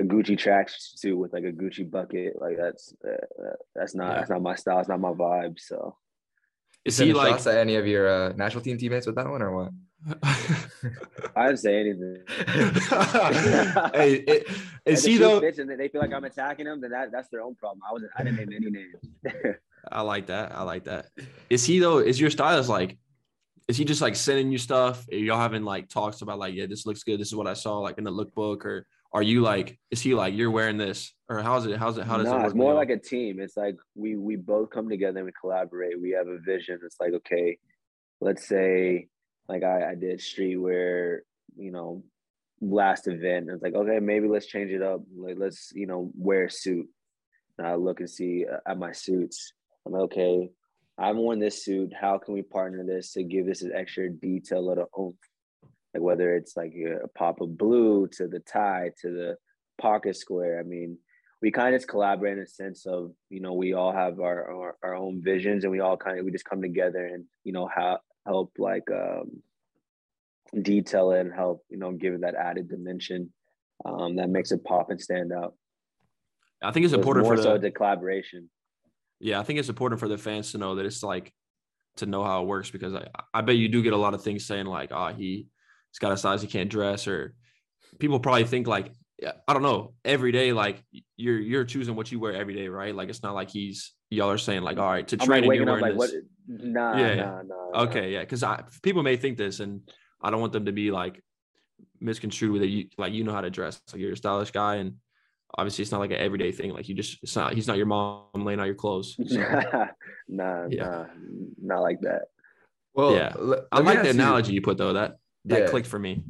a Gucci tracksuit with like a Gucci bucket. Like that's uh, uh, that's not Yeah. that's not my style. It's not my vibe. So Is he sending like at any of your uh, national team teammates with that one or what? I didn't say anything. <laughs> hey, it, <laughs> is he though? fits and they feel like I'm attacking them, then that, that's their own problem. I wasn't. I didn't name any names. <laughs> I like that. I like that. Is he though? Is your stylist like? Is he just like sending you stuff? Are y'all having like talks about like, yeah, this looks good. This is what I saw like in the lookbook, or are you like, is he like, you're wearing this, or how's it? How's it? How does no, it work? it's more like a team. It's like we we both come together and we collaborate. We have a vision. It's like okay, let's say like I, I did streetwear, you know, last event. It's like okay, maybe let's change it up. Like let's you know wear a suit. And I look and see uh, at my suits. I'm like okay, I've worn this suit. How can we partner this to give this an extra detail, little oomph? Like whether it's like a pop of blue to the tie to the pocket square. I mean, we kind of just collaborate in a sense of you know we all have our our, our own visions and we all kind of we just come together and you know how help like um detail it and help you know give it that added dimension um that makes it pop and stand out I think it's So important more for so the. the collaboration Yeah, I think it's important for the fans to know that it's like to know how it works because I, I bet you do get a lot of things saying like, oh, he he's got a size he can't dress, or people probably think like, I don't know, every day like you're you're choosing what you wear every day, right? Like it's not like he's y'all are saying like, all right, to i'm train like and you're waking up wearing like this. what Mm-hmm. nah Yeah, yeah. nah nah nah. Okay, yeah, because I people may think this, and I don't want them to be like misconstrued with it. You like you know how to dress, like you're a stylish guy, and obviously it's not like an everyday thing. Like you just it's not he's not your mom laying out your clothes. So, <laughs> nah Yeah. nah not like that Well, Yeah. le- I let like ask the you- analogy you put though. That that Yeah. clicked for me.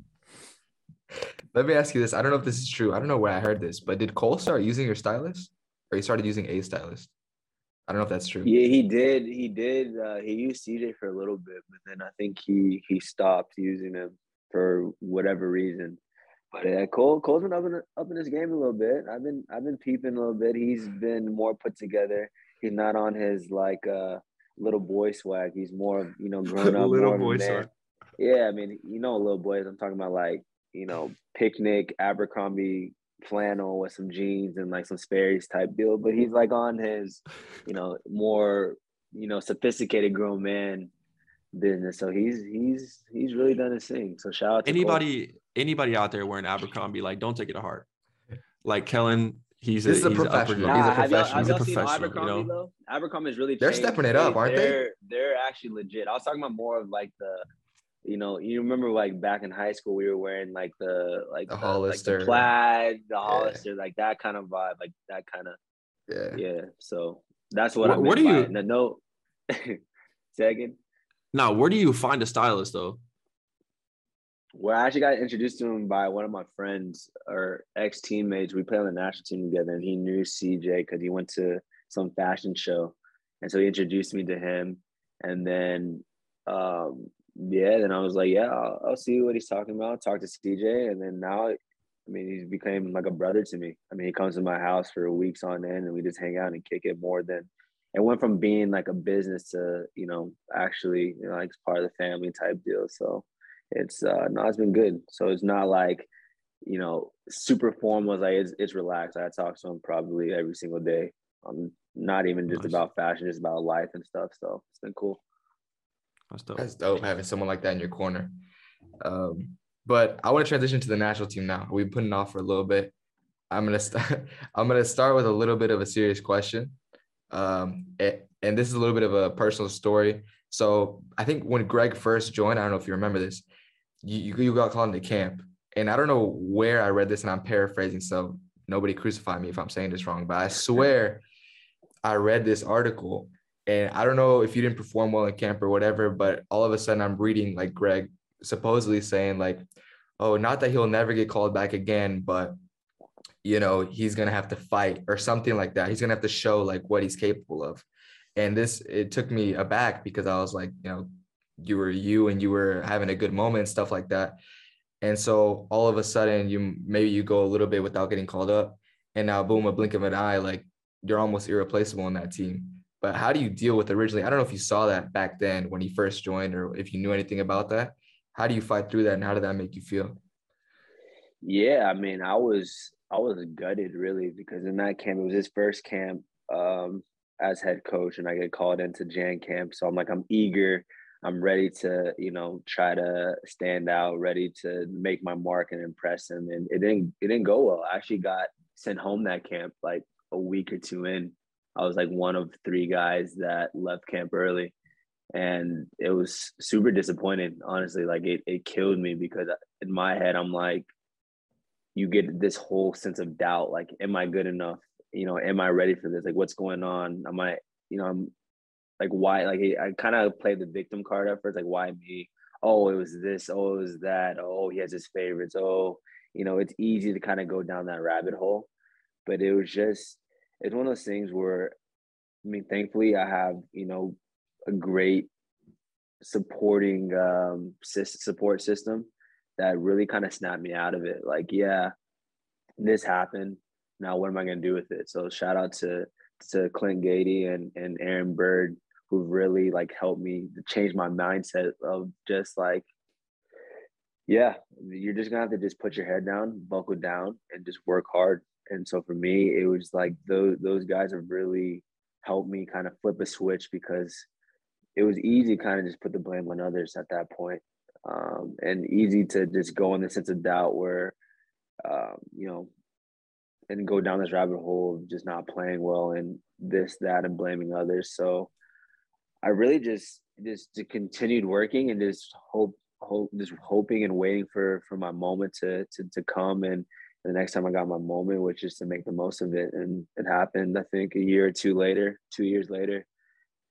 Let me ask you this. I don't know if this is true. I don't know where I heard this, but did Cole start using your stylist, or he started using a stylist? I don't know if that's true. Yeah, he did. He did. Uh, he used CJ for a little bit, but then I think he he stopped using him for whatever reason. But uh, Cole Cole's been up in up in his game a little bit. I've been I've been peeping a little bit. He's been more put together. He's not on his like uh little boy swag. He's more you know <laughs> grown up, Little more boy swag. Yeah, I mean you know little boys. I'm talking about like you know picnic Abercrombie flannel with some jeans and like some Sperry's type deal. But he's like on his you know more you know sophisticated grown man business. So he's he's he's really done his thing. So shout out to Cole. Anybody anybody out there wearing Abercrombie, like don't take it to heart. Like Kellyn, he's This is a he's upper professional. grade. He's a Nah, have y'all, professional. have He's a y'all seen professional, you Abercrombie know? though? Abercrombie's really They're changed. stepping it up, aren't they? They're they're actually legit. I was talking about more of like the, you know, you remember like back in high school we were wearing like the like The like the plaid, the Hollister, like that kind of vibe, like that kind of Yeah. yeah. So that's what Where- I where meant do you- it. No, no. Second, Now, where do you find a stylist though? well, I actually got introduced to him by one of my friends or ex teammates. We played on the national team together, and he knew CJ because he went to some fashion show, and so he introduced me to him. And then, um, yeah, then I was like, yeah, I'll, I'll see what he's talking about. Talk to CJ, and then now, I mean, he's became like a brother to me. I mean, he comes to my house for weeks on end, and we just hang out and kick it more than. It went from being like a business to you know actually you know like part of the family type deal. So it's uh no, it's been good. So it's not like, you know, super formal. Like it's it's relaxed. I talk to him probably every single day. I'm not even just Nice. about fashion, just about life and stuff. So it's been cool. That's dope. That's dope having someone like that in your corner. Um, but I want to transition to the national team now. We've been putting off for a little bit. I'm gonna start. <laughs> I'm gonna start with a little bit of a serious question, um, a- and this is a little bit of a personal story. So I think when Greg first joined, I don't know if you remember this, you you, you got called into camp, and I don't know where I read this, and I'm paraphrasing, so nobody crucify me if I'm saying this wrong, but I <laughs> swear I read this article and I don't know if you didn't perform well in camp or whatever, but all of a sudden I'm reading like Greg supposedly saying like, oh, not that he'll never get called back again, but you know, he's gonna have to fight or something like that. He's gonna have to show like what he's capable of. And this it took me aback because I was like, you know, you were you and you were having a good moment and stuff like that. And so all of a sudden you maybe you go a little bit without getting called up. And now boom, a blink of an eye, like you're almost irreplaceable in that team. But how do you deal with originally? I don't know if you saw that back then when you first joined or if you knew anything about that. How do you fight through that and how did that make you feel? Yeah, I mean, I was I was gutted really because in that camp it was his first camp um, as head coach, and I get called into Jan camp. So I'm like, I'm eager. I'm ready to, you know, try to stand out, ready to make my mark and impress him. And it didn't it didn't go well. I actually got sent home that camp like a week or two in. I was like one of three guys that left camp early. And it was super disappointing, honestly. Like it, it killed me because in my head, I'm like, you get this whole sense of doubt. Like, am I good enough? You know, am I ready for this? Like, what's going on? Am I, you know, I'm like why like I kind of played the victim card at first, like why me? Oh, it was this. Oh, it was that. Oh, he has his favorites. Oh, you know, it's easy to kind of go down that rabbit hole, but it was just it's one of those things where, I mean, thankfully I have you know a great supporting um support system that really kind of snapped me out of it. Like, yeah, this happened. Now what am I gonna do with it? So shout out to to Clint Gady and and Aaron Bird who really like helped me change my mindset of just like yeah you're just gonna have to just put your head down buckle down and just work hard and so for me it was like those those guys have really helped me kind of flip a switch because it was easy to kind of just put the blame on others at that point um, and easy to just go in the sense of doubt where um, you know and go down this rabbit hole of just not playing well and this that and blaming others. So I really just just continued working and just hope hope just hoping and waiting for for my moment to to to come and the next time I got my moment, which is to make the most of it. And it happened, I think, a year or two later, two years later,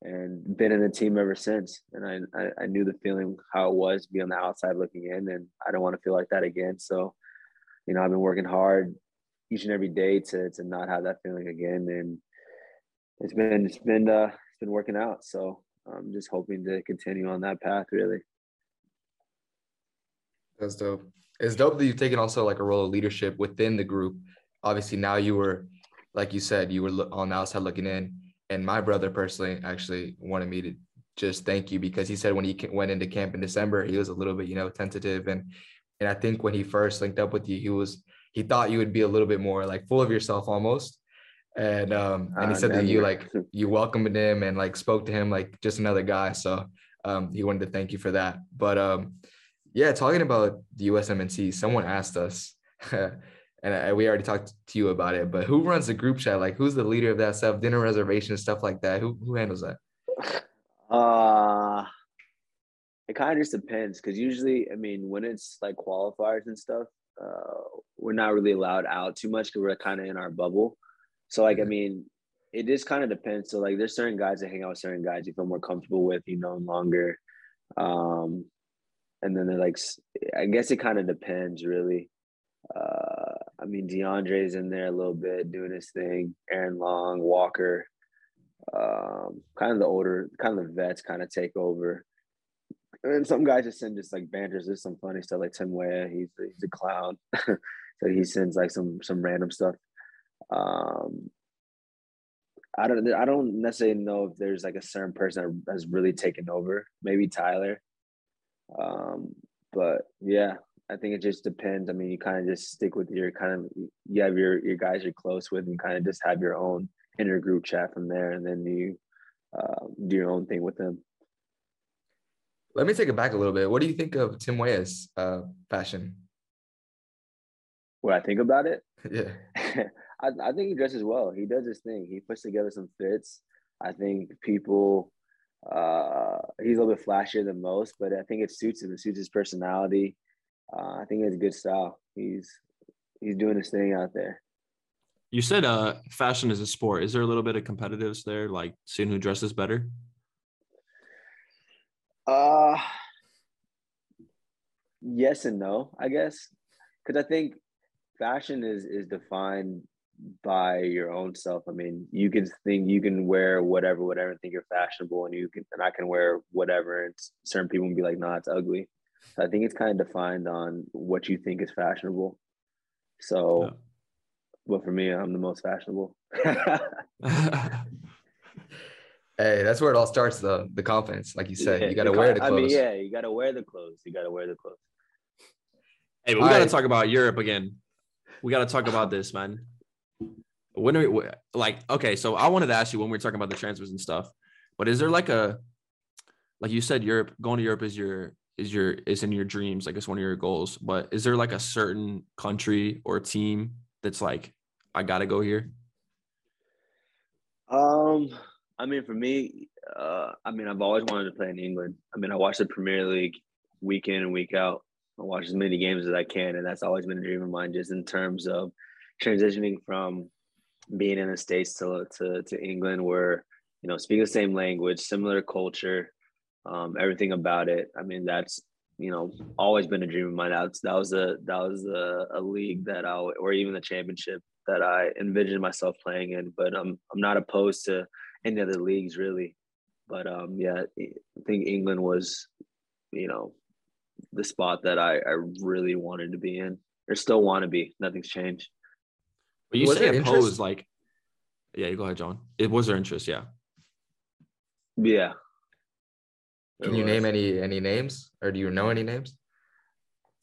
and been in the team ever since. And I, I, I knew the feeling how it was to be on the outside looking in, and I don't want to feel like that again. So, you know, I've been working hard each and every day to to not have that feeling again. And it's been it's been uh it's been working out. So I'm just hoping to continue on that path really. That's dope. It's dope that you've taken also like a role of leadership within the group. Obviously, now you were, like you said, you were on the outside looking in. And my brother personally actually wanted me to just thank you because he said when he went into camp in December, he was a little bit, you know, tentative. And and I think when he first linked up with you, he was he thought you would be a little bit more like full of yourself almost and um and he uh, said that you like <laughs> you welcomed him and like spoke to him like just another guy so um he wanted to thank you for that but um yeah talking about the USMNT someone asked us <laughs> and we already talked to you about it but who runs the group chat? Like who's the leader of that stuff? Dinner reservation stuff like that. Who who handles that? Uh it kind of just depends because usually i mean when it's like qualifiers and stuff uh we're not really allowed out too much because we're kind of in our bubble. So like I mean, it just kind of depends. So like there's certain guys that hang out with certain guys you feel more comfortable with, you know, longer. Um and then they're like I guess it kind of depends really. Uh I mean DeAndre's in there a little bit doing his thing, Aaron Long, Walker, um, kind of the older, kind of the vets kind of take over. And then some guys just send just like banters. There's some funny stuff like Tim Weah, he's he's a clown. <laughs> so he sends like some some random stuff. Um, I don't I don't necessarily know if there's like a certain person that has really taken over. Maybe Tyler. Um, but yeah, I think it just depends. I mean, you kind of just stick with your kind of you have your your guys you're close with, and kind of just have your own inner group chat from there, and then you uh, do your own thing with them. Let me take it back a little bit. What do you think of Tim Weah's uh, fashion? What I think about it? <laughs> Yeah. <laughs> I, I think he dresses well. He does his thing. He puts together some fits. I think people uh he's a little bit flashier than most, but I think it suits him. It suits his personality. Uh, I think it's good style. He's he's doing his thing out there. You said uh fashion is a sport. Is there a little bit of competitiveness there, like seeing who dresses better? Uh yes and no, I guess. Cause I think fashion is is defined by your own self. I mean, you can think you can wear whatever, whatever, and think you're fashionable, and you can, and I can wear whatever, and certain people will be like, "Nah, it's ugly." So I think it's kind of defined on what you think is fashionable. So, yeah. but for me, I'm the most fashionable. <laughs> hey, that's where it all starts. The the confidence, like you said, yeah, you got to wear the clothes. I mean, yeah, you got to wear the clothes. You got to wear the clothes. Hey, but we got to talk about Europe again. We got to talk about this, man when are we, like okay so i wanted to ask you when we are talking about the transfers and stuff but is there like a like you said, Europe going to Europe is your is your is in your dreams, like it's one of your goals. But is there like a certain country or team that's like, I gotta go here? Um, I mean, for me, uh, I mean, I've always wanted to play in England. I mean, I watch the Premier League week in and week out. I watch as many games as I can, and that's always been a dream of mine, just in terms of transitioning from being in the states to to, to England, where you know speak the same language, similar culture, um, everything about it. I mean, that's you know always been a dream of mine. That's that was a that was a, a league that I or even the championship that I envisioned myself playing in. But I'm I'm not opposed to any other leagues really. But um, yeah, I think England was, you know, the spot that I, I really wanted to be in, or still want to be. Nothing's changed. But you Was say opposed, like, yeah, you go ahead, John. It was their interest, yeah. Yeah. Can It you name any any names, or do you know any names?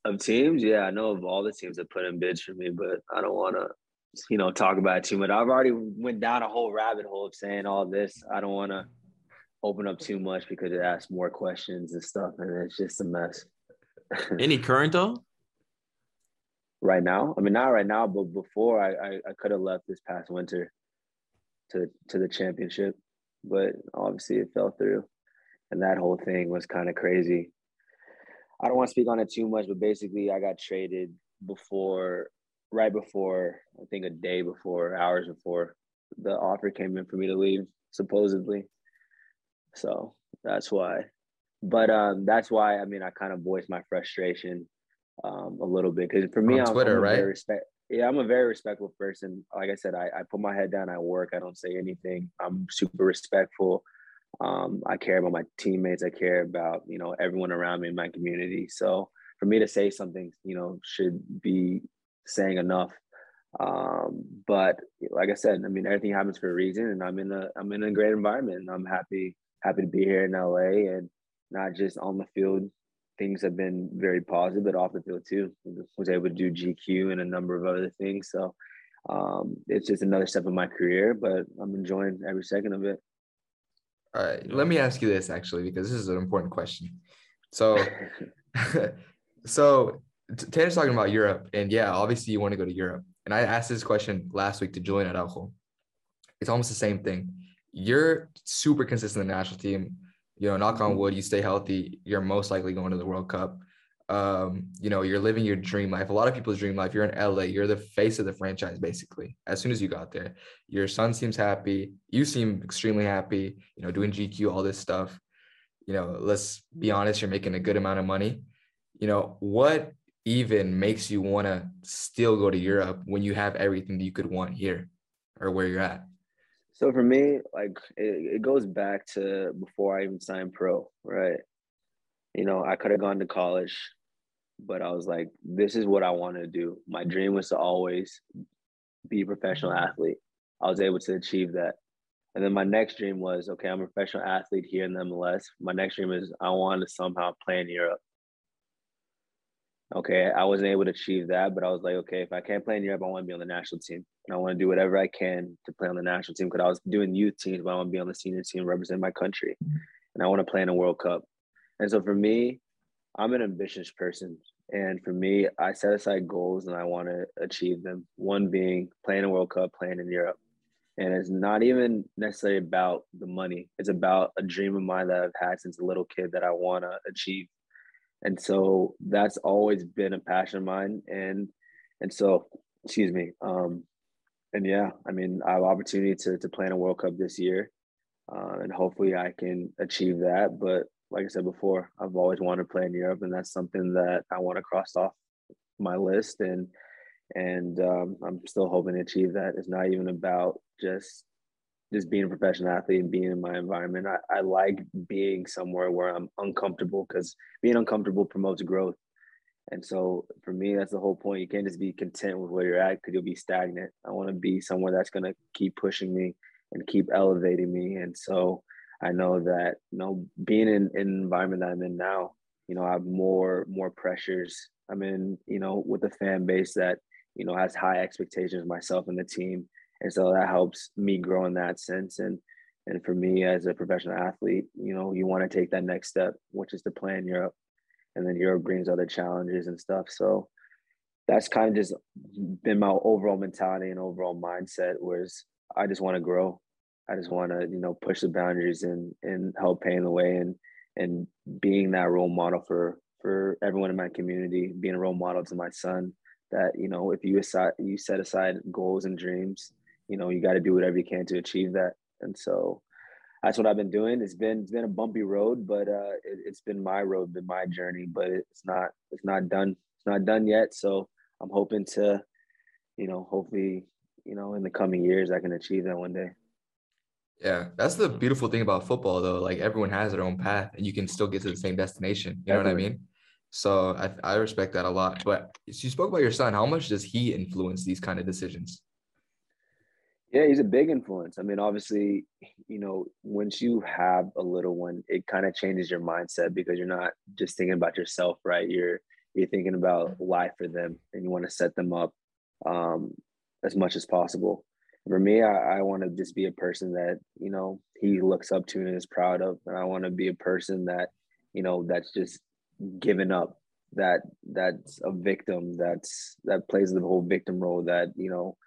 of teams? Yeah, I know of all the teams that put in bids for me, but I don't want to, you know, talk about it too much. I've already went down a whole rabbit hole of saying all this. I don't want to open up too much because it asks more questions and stuff, and it's just a mess. <laughs> Any current though? Right now. I mean, not right now, but before I, I, I could have left this past winter to to the championship, but obviously it fell through, and that whole thing was kind of crazy. I don't want to speak on it too much, but basically, I got traded before, right before I think a day before, hours before the offer came in for me to leave, supposedly. So that's why. But um, that's why I mean I kind of voiced my frustration um, a little bit because for me, On I'm, Twitter, I'm a right? Very respect. Yeah, I'm a very respectful person. Like I said, I, I put my head down. I work. I don't say anything. I'm super respectful. Um, I care about my teammates. I care about you know everyone around me in my community. So for me to say something, you know, should be saying enough. Um, but like I said, I mean, everything happens for a reason, and I'm in a I'm in a great environment, and I'm happy happy to be here in LA, and not just on the field. Things have been very positive, but off the field too. Was able to do GQ and a number of other things. So um, it's just another step in my career, but I'm enjoying every second of it. All right, let me ask you this actually, because this is an important question. So, <laughs> <laughs> so Tanner's talking about Europe, and yeah, obviously you want to go to Europe. And I asked this question last week to Julian Araujo. It's almost the same thing. You're super consistent in the national team. You know, knock on wood, you stay healthy. You're most likely going to the World Cup. Um, you know, you're living your dream life. A lot of people's dream life. You're in LA. You're the face of the franchise, basically. As soon as you got there, your son seems happy. You seem extremely happy. You know, doing GQ, all this stuff. You know, let's be honest. You're making a good amount of money. You know, what even makes you want to still go to Europe when you have everything that you could want here or where you're at? So for me, like it, it goes back to before I even signed pro, right? You know, I could have gone to college, but I was like, this is what I want to do. My dream was to always be a professional athlete. I was able to achieve that. And then my next dream was, okay, I'm a professional athlete here in the MLS. My next dream is I want to somehow play in Europe. Okay, I wasn't able to achieve that, but I was like, okay, if I can't play in Europe, I want to be on the national team. And I want to do whatever I can to play on the national team because I was doing youth teams, but I want to be on the senior team, represent my country. And I want to play in a World Cup. And so for me, I'm an ambitious person. And for me, I set aside goals and I want to achieve them. One being playing a World Cup, playing in Europe. And it's not even necessarily about the money. It's about a dream of mine that I've had since a little kid that I want to achieve. And so that's always been a passion of mine. And and so, excuse me. Um, and yeah, I mean, I have opportunity to to play in a World Cup this year, uh, and hopefully I can achieve that. But like I said before, I've always wanted to play in Europe, and that's something that I want to cross off my list. And and um, I'm still hoping to achieve that. It's not even about just just being a professional athlete and being in my environment. I, I like being somewhere where I'm uncomfortable because being uncomfortable promotes growth. And so for me, that's the whole point. You can't just be content with where you're at because you'll be stagnant. I want to be somewhere that's going to keep pushing me and keep elevating me. And so I know that, you know, being in, in an environment that I'm in now, you know, I have more, more pressures. I'm in, you know, with a fan base that, you know, has high expectations of myself and the team. And so that helps me grow in that sense. And, And for me as a professional athlete, you know, you want to take that next step, which is to play in Europe. And then Europe brings other challenges and stuff. So that's kind of just been my overall mentality and overall mindset, whereas I just want to grow. I just want to, you know, push the boundaries and and help paving the way and and being that role model for for everyone in my community, being a role model to my son. That you know, if you aside you set aside goals and dreams, you know, you got to do whatever you can to achieve that. And so that's what I've been doing. It's been it's been a bumpy road, but uh, it, has been my road, been my journey. But it's not it's not done. It's not done yet. So I'm hoping to, you know, hopefully, you know, in the coming years, I can achieve that one day. Yeah, that's the beautiful thing about football, though. Like everyone has their own path, and you can still get to the same destination. You know what I mean? So I, I respect that a lot. But you spoke about your son. How much does he influence these kind of decisions? Yeah, he's a big influence. I mean, obviously, you know, once you have a little one, it kind of changes your mindset because you're not just thinking about yourself, right? You're you're thinking about life for them, and you want to set them up um, as much as possible. For me, I, I want to just be a person that you know he looks up to and is proud of, and I want to be a person that you know that's just given up, that that's a victim, that's that plays the whole victim role, that you know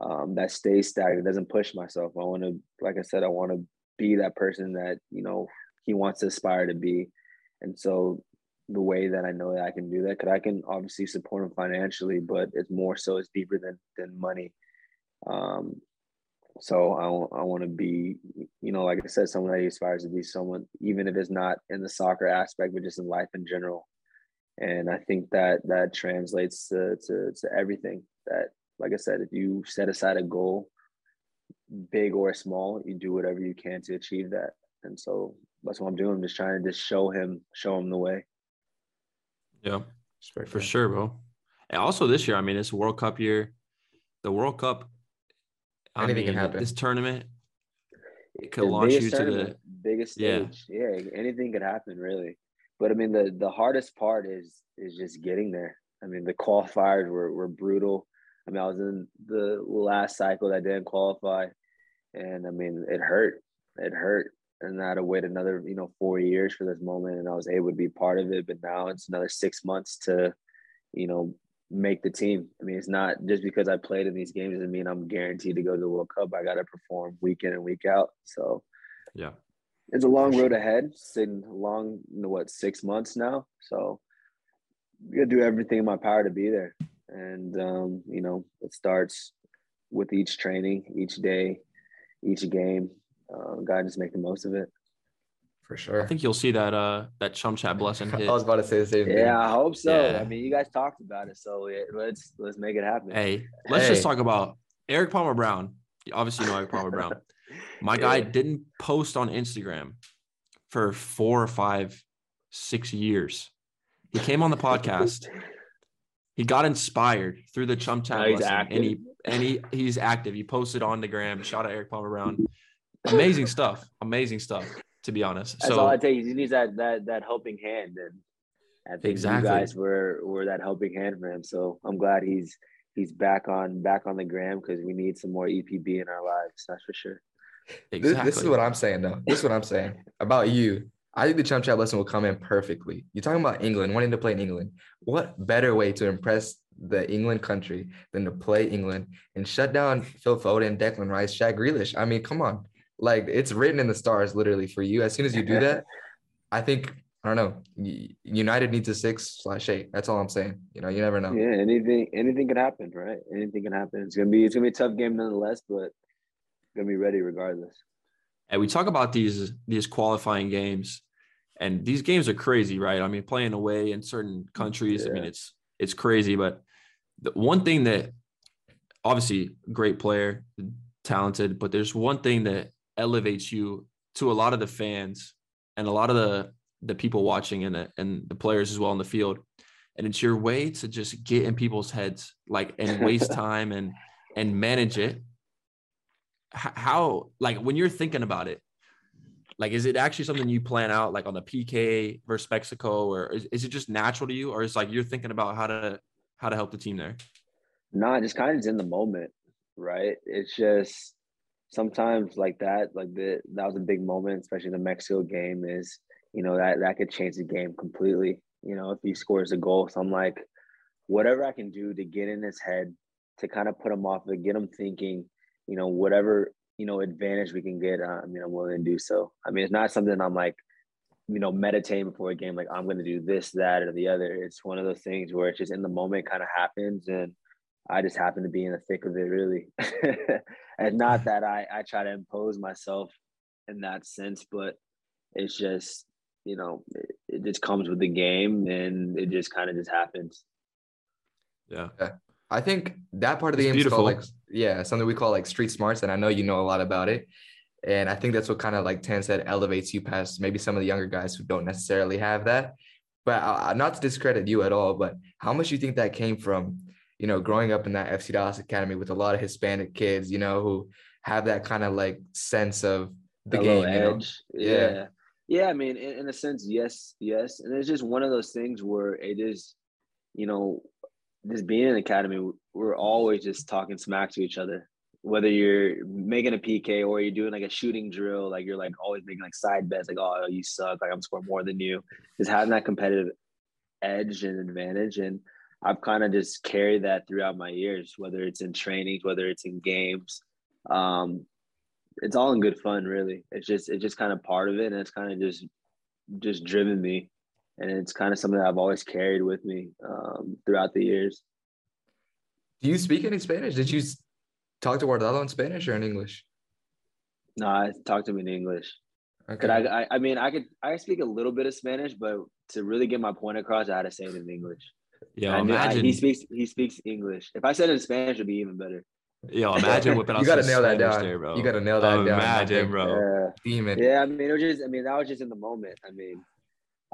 um, that stays stagnant, doesn't push myself. I want to, like I said, I want to be that person that you know he wants to aspire to be, and so the way that I know that I can do that, because I can obviously support him financially, but it's more so it's deeper than than money. Um, so I, I want to be, you know, like I said, someone that he aspires to be someone, even if it's not in the soccer aspect, but just in life in general. And I think that that translates to, to, to everything that like I said, if you set aside a goal, big or small, you do whatever you can to achieve that. And so that's what I'm doing. I'm just trying to just show him, show him the way. Yeah, for sure, bro. And also this year, I mean, it's World Cup year. The World Cup, I Anything mean, can happen. This tournament it could the launch you to the biggest stage. Yeah. yeah, anything could happen, really. But I mean, the the hardest part is is just getting there. I mean, the qualifiers were were brutal. I mean, I was in the last cycle that didn't qualify, and I mean, it hurt. It hurt, and I had to wait another, you know, four years for this moment, and I was able to be part of it. But now it's another six months to, you know, make the team. I mean, it's not just because I played in these games doesn't mean I'm guaranteed to go to the World Cup. I got to perform week in and week out. So, yeah, it's a long road ahead. Sitting long, you know, what six months now. So, I gotta do everything in my power to be there and um, you know it starts with each training, each day, each game. Uh, God just make the most of it. For sure. I think you'll see that uh that chum chat blessing <laughs> hit. I was about to say the same thing. Yeah, I hope so. Yeah. I mean, you guys talked about it, so yeah, let's let's make it happen. Hey, let's hey. just talk about Erik Palmer-Brown. Obviously, you know Erik Palmer-Brown. <laughs> My yeah. guy didn't post on Instagram for four or five, six years. He came on the <laughs> podcast he got inspired through the chum chat lesson, and he and he he's active. He posted on the gram. Shout out Erik Palmer-Brown. <laughs> Amazing stuff. Amazing stuff. To be honest, that's so, all I tell you. He needs that that that helping hand, and I think exactly. you guys were were that helping hand for him. So I'm glad he's he's back on back on the gram because we need some more EPB in our lives. That's for sure. Exactly. This, this is what I'm saying though. This is what I'm saying about you. I think the chum chat lesson will come in perfectly. You're talking about England, wanting to play in England. What better way to impress the England country than to play England and shut down Phil Foden, Declan Rice, Jack Grealish? I mean, come on. Like it's written in the stars literally for you. As soon as you do that, I think I don't know. United needs a six slash eight. That's all I'm saying. You know, you never know. Yeah, anything anything can happen, right? Anything can happen. It's gonna be it's gonna be a tough game nonetheless, but gonna be ready regardless. And we talk about these these qualifying games, and these games are crazy, right? I mean, playing away in certain countries, yeah. I mean, it's it's crazy. But the one thing that obviously great player, talented, but there's one thing that elevates you to a lot of the fans and a lot of the the people watching and the, and the players as well in the field and it's your way to just get in people's heads like and waste <laughs> time and and manage it how like when you're thinking about it like is it actually something you plan out like on the pk versus mexico or is, is it just natural to you or is like you're thinking about how to how to help the team there nah, just kind of in the moment right it's just sometimes like that, like the that was a big moment, especially the Mexico game. Is you know that that could change the game completely. You know, if he scores a goal, so I'm like, whatever I can do to get in his head, to kind of put him off, to get him thinking, you know, whatever you know advantage we can get. Uh, I mean, I'm willing to do so. I mean, it's not something I'm like, you know, meditating before a game, like I'm going to do this, that, or the other. It's one of those things where it's just in the moment, kind of happens, and I just happen to be in the thick of it, really. <laughs> and not <laughs> that I I try to impose myself in that sense, but it's just you know it, it just comes with the game, and it just kind of just happens. Yeah. I think that part of the It's game is called like beautiful. Yeah, something we call like street smarts, and I know you know a lot about it. And I think that's what kind of like Tan said elevates you past maybe some of the younger guys who don't necessarily have that. But uh, not to discredit you at all, but how much you think that came from, you know, growing up in that FC Dallas Academy with a lot of Hispanic kids, you know, who have that kind of like sense of the game, little you know? edge. Yeah. Yeah. yeah. I mean, in, in a sense, yes, yes. And it's just one of those things where it is, you know, just being in academy, we're always just talking smack to each other. Whether you're making a PK or you're doing like a shooting drill, like you're like always making like side bets, like, oh, you suck, like I'm scoring more than you. Just having that competitive edge and advantage. And I've kind of just carried that throughout my years, whether it's in trainings, whether it's in games. Um, it's all in good fun, really. It's just it's just kind of part of it, and it's kind of just just driven me, and it's kind of something that I've always carried with me um, throughout the years. Do you speak any Spanish? Did you talk to Guardado in Spanish or in English? No, I talked to him in English. Could I, I? I mean, I could. I speak a little bit of Spanish, but to really get my point across, I had to say it in English. Yeah, I knew- I- imagine. he speaks. He speaks English. If I said it in Spanish, it'd be even better. yo, imagine whipping <laughs> out you got to nail that Spanish down. there, bro. You got to nail that down. Imagine, bro. Yeah. Demon. Yeah, I mean, it was just, I mean, that was just in the moment. I mean,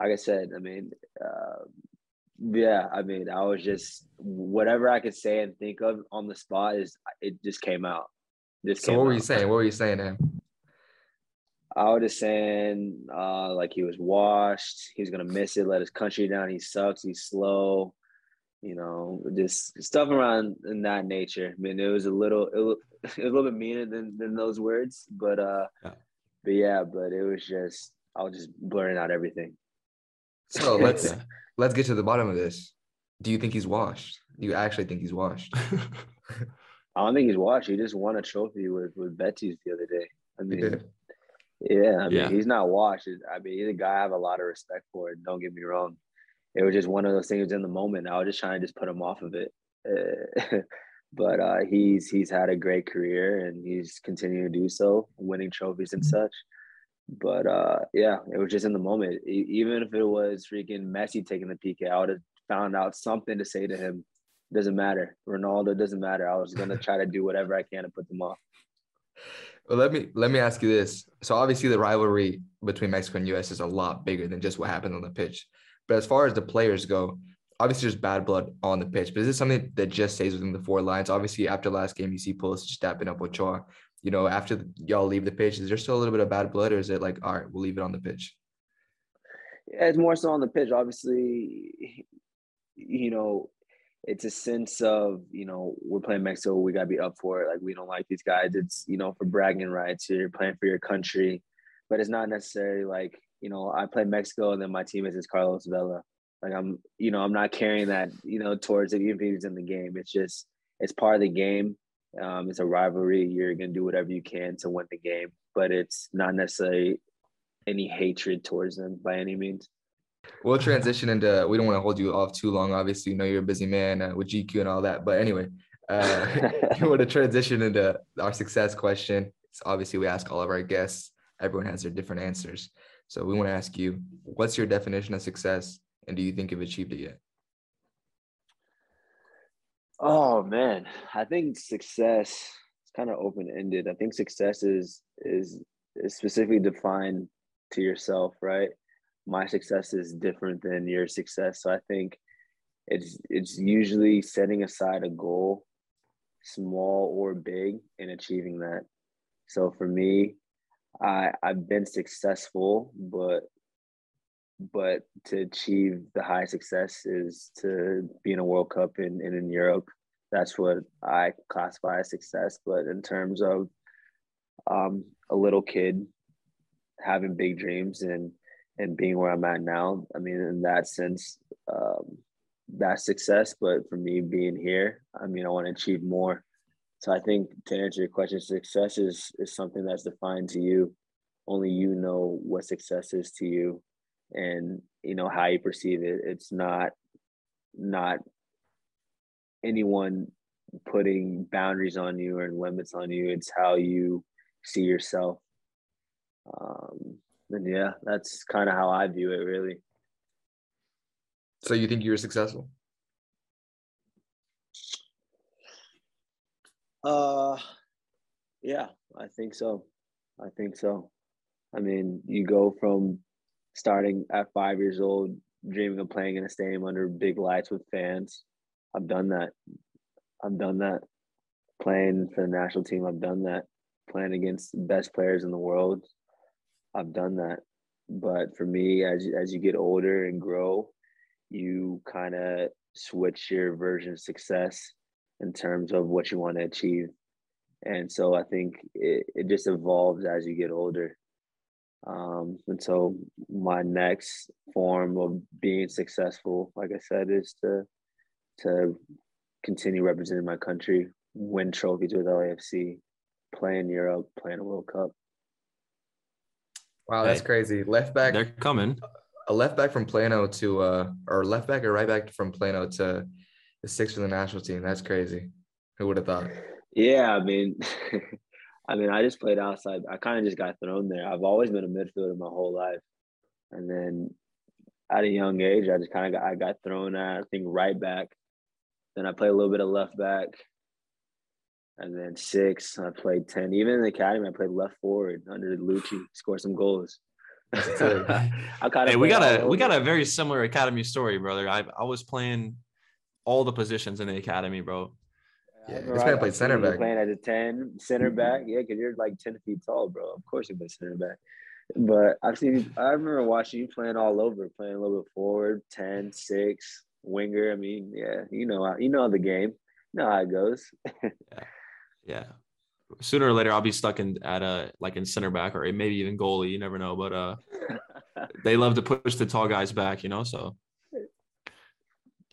like I said, I mean, uh, yeah, I mean, I was just whatever I could say and think of on the spot is it just came out. Just So came what were you saying? What were you saying to him? I was just saying, uh, like he was washed. He's gonna miss it. Let his country down. He sucks. He's slow. You know, just stuff around in that nature. I mean, it was a little, it was, <laughs> it was a little bit meaner than than those words, but uh, Yeah. but yeah, but it was just I was just blurring out everything. So let's Yeah. <laughs> let's get to the bottom of this. Do you think he's washed? Do you actually think he's washed? <laughs> I don't think he's washed. He just won a trophy with with Betis the other day. I mean, did. yeah, I mean, Yeah. he's not washed. I mean, he's a guy I have a lot of respect for. Don't get me wrong. It was just one of those things in the moment. I was just trying to just put him off of it. Uh, <laughs> but uh, he's he's had a great career and he's continuing to do so, winning trophies and such. But uh, yeah, it was just in the moment. Even if it was freaking Messi taking the PK, I would have found out something to say to him. Doesn't matter. Ronaldo doesn't matter. I was gonna try to do whatever I can to put them off. Well, let me let me ask you this. So obviously the rivalry between Mexico and US is a lot bigger than just what happened on the pitch. But as far as the players go, obviously there's bad blood on the pitch. But is it something that just stays within the four lines? Obviously, after last game, you see Pulisic dapping up Ochoa. You know, after y'all leave the pitch, is there still a little bit of bad blood, or is it like, all right, we'll leave it on the pitch? Yeah, it's more so on the pitch. Obviously, you know, it's a sense of, you know, we're playing Mexico, we gotta be up for it. Like we don't like these guys. It's, you know, for bragging rights. You're playing for your country. But it's not necessarily like, you know, I play Mexico and then my teammate is Carlos Vela. Like I'm, you know, I'm not carrying that, you know, towards it, even if he's in the game. It's just it's part of the game. Um, it's a rivalry. You're gonna do whatever you can to win the game, but it's not necessarily any hatred towards them by any means. We'll transition into. We don't want to hold you off too long. Obviously, you know you're a busy man uh, with GQ and all that. But anyway, uh, we want to transition into our success question. So obviously, we ask all of our guests. Everyone has their different answers. So we want to ask you, what's your definition of success, and do you think you've achieved it yet? Oh man, I think success is kind of open ended. I think success is is is specifically defined to yourself, right? My success is different than your success, so I think it's it's usually setting aside a goal, small or big, and achieving that. So for me, I I've been successful, but but to achieve the high success is to be in a World Cup and in, in Europe. That's what I classify as success. But in terms of um, a little kid having big dreams and and being where I'm at now. I mean, in that sense, um, that's success. But for me, being here, I mean, I want to achieve more. So I think to answer your question, success is is something that's defined to you. Only you know what success is to you, and you know how you perceive it. It's not not anyone putting boundaries on you or limits on you. It's how you see yourself. Um, and yeah, that's kind of how I view it, really. So you think you're successful? Uh, yeah, I think so. I think so. I mean, you go from starting at five years old, dreaming of playing in a stadium under big lights with fans. I've done that. I've done that. Playing for the national team, I've done that. Playing against the best players in the world, I've done that. But for me, as as you get older and grow, you kind of switch your version of success in terms of what you want to achieve. And so I think it, it just evolves as you get older. Um, and so my next form of being successful, like I said, is to to continue representing my country, win trophies with LAFC, play in Europe, play in a World Cup. Wow, that's Hey, crazy. Left back, They're coming. a left back from Plano to uh, or left back or right back from Plano to the six for the national team. That's crazy. Who would have thought? Yeah, I mean, <laughs> I mean, I just played outside. I kind of just got thrown there. I've always been a midfielder my whole life, and then at a young age, I just kind of got I got thrown at I think right back. Then I played a little bit of left back, and then six. I played ten. Even in the academy, I played left forward under Luchi. Scored some goals. <laughs> I kind of Hey, we got a we got a very similar academy story, brother. I I was playing all the positions in the academy, bro. Yeah, this man played center back. Playing as a ten, center back. Yeah, because you're like ten feet tall, bro. Of course you play center back. But I've seen. I remember watching you playing all over, playing a little bit forward, 10, 6, winger. I mean, yeah, you know, how- you know the game. You know how it goes. <laughs> Yeah. Sooner or later, I'll be stuck in at a like in center back or maybe even goalie. You never know, but uh, <laughs> they love to push the tall guys back, you know. So,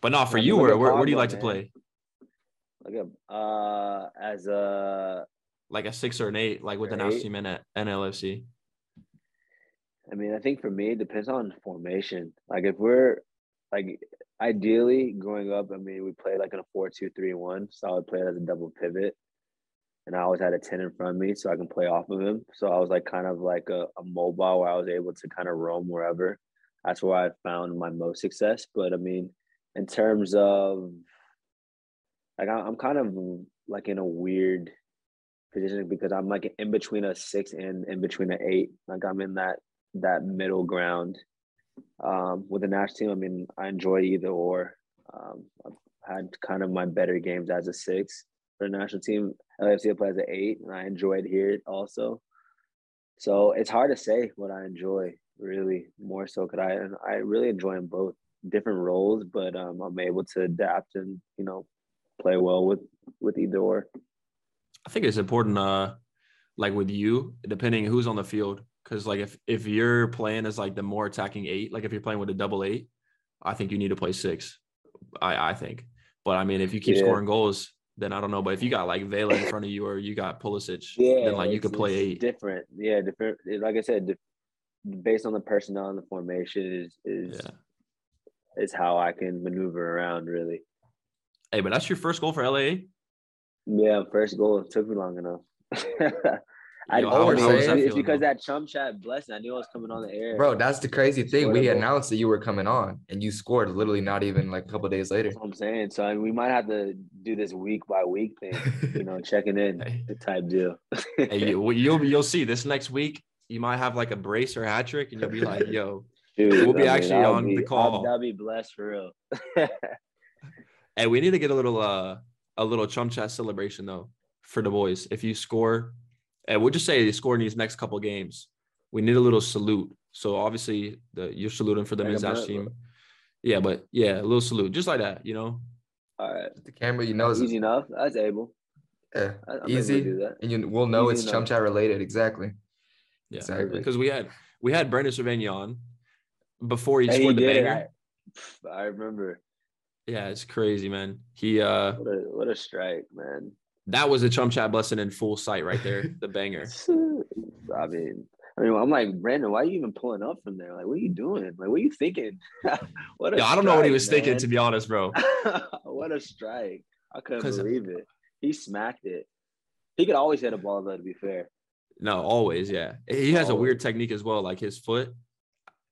but not for Yeah, you. Where where, where do you Pogba, like to play? Like a uh, as a Like a six or an eight, like with an Or national eight? team and at NLFC. I mean, I think for me, it depends on formation. Like if we're like ideally growing up, I mean, we played like in a four two three one, so I would play it as a double pivot. And I always had a 10 in front of me so I can play off of him. So I was like kind of like a, a mobile where I was able to kind of roam wherever. That's where I found my most success. But I mean, in terms of like I- I'm kind of like in a weird position because I'm like in between a six and in between an eight. Like I'm in that that middle ground. Um, with the national team, I mean, I enjoy either or. Um, I've had kind of my better games as a six for the national team. LAFC I play as an eight, and I enjoyed here also. So it's hard to say what I enjoy really more so because I I really enjoy both different roles, but um, I'm able to adapt and you know play well with with either or. I think it's important, uh, like with you, depending who's on the field, because like if if you're playing as like the more attacking eight, like if you're playing with a double eight, I think you need to play six. I I think, but I mean, if you keep Yeah. scoring goals, then I don't know. But if you got like Vela in front of you or you got Pulisic, Yeah, then like you could play eight. Different, yeah, different. Like I said, based on the personnel and the formation is is Yeah. is how I can maneuver around really. Hey, but that's your first goal for LA. Yeah, first goal it took me long enough. <laughs> I, Yo, I was- mean, how was it's, that it's because bro? that chum chat blessing. I knew I was coming on the air. Bro, that's the crazy thing. We Scored a goal. announced that you were coming on and you scored literally not even like a couple days later. That's what I'm saying. So I mean, we might have to do this week by week thing. You know, <laughs> checking in Hey. type deal. Hey, you, well, you'll you'll see this next week. You might have like a brace or hat trick, and you'll be like, "Yo, <laughs> Dude, We'll be I mean, actually that'll on the call. I'll, that'll be blessed for real. Hey, we need to get a little uh a little chum chat celebration though for the boys. If you score, and we'll just say you score in these next couple games, we need a little salute. So obviously, the you're saluting for the Like a men's national minute, team. Yeah, but yeah, a little salute, just like that, you know. All right, The camera, you know, is easy enough. That's able. Yeah, I, I'm able to easy, do that. and you will know Easy it's enough. chum chat related. Exactly. Yeah, Exactly. because we had we had Brandon Servania on before he Hey, scored the did banger. I, I remember. Yeah, it's crazy, man. He uh What a what a strike, man. that was a chum chat blessing in full sight right there, <laughs> the banger. <laughs> I mean, I mean, I'm like Brandon. Why are you even pulling up from there? Like, what are you doing? Like, what are you thinking? <laughs> what a Yeah, I don't know what he strike, was thinking to be honest, bro. what a strike! I couldn't believe it. He smacked it. He could always hit a ball though. To be fair, No, always, yeah. He has a weird technique as well, like his foot,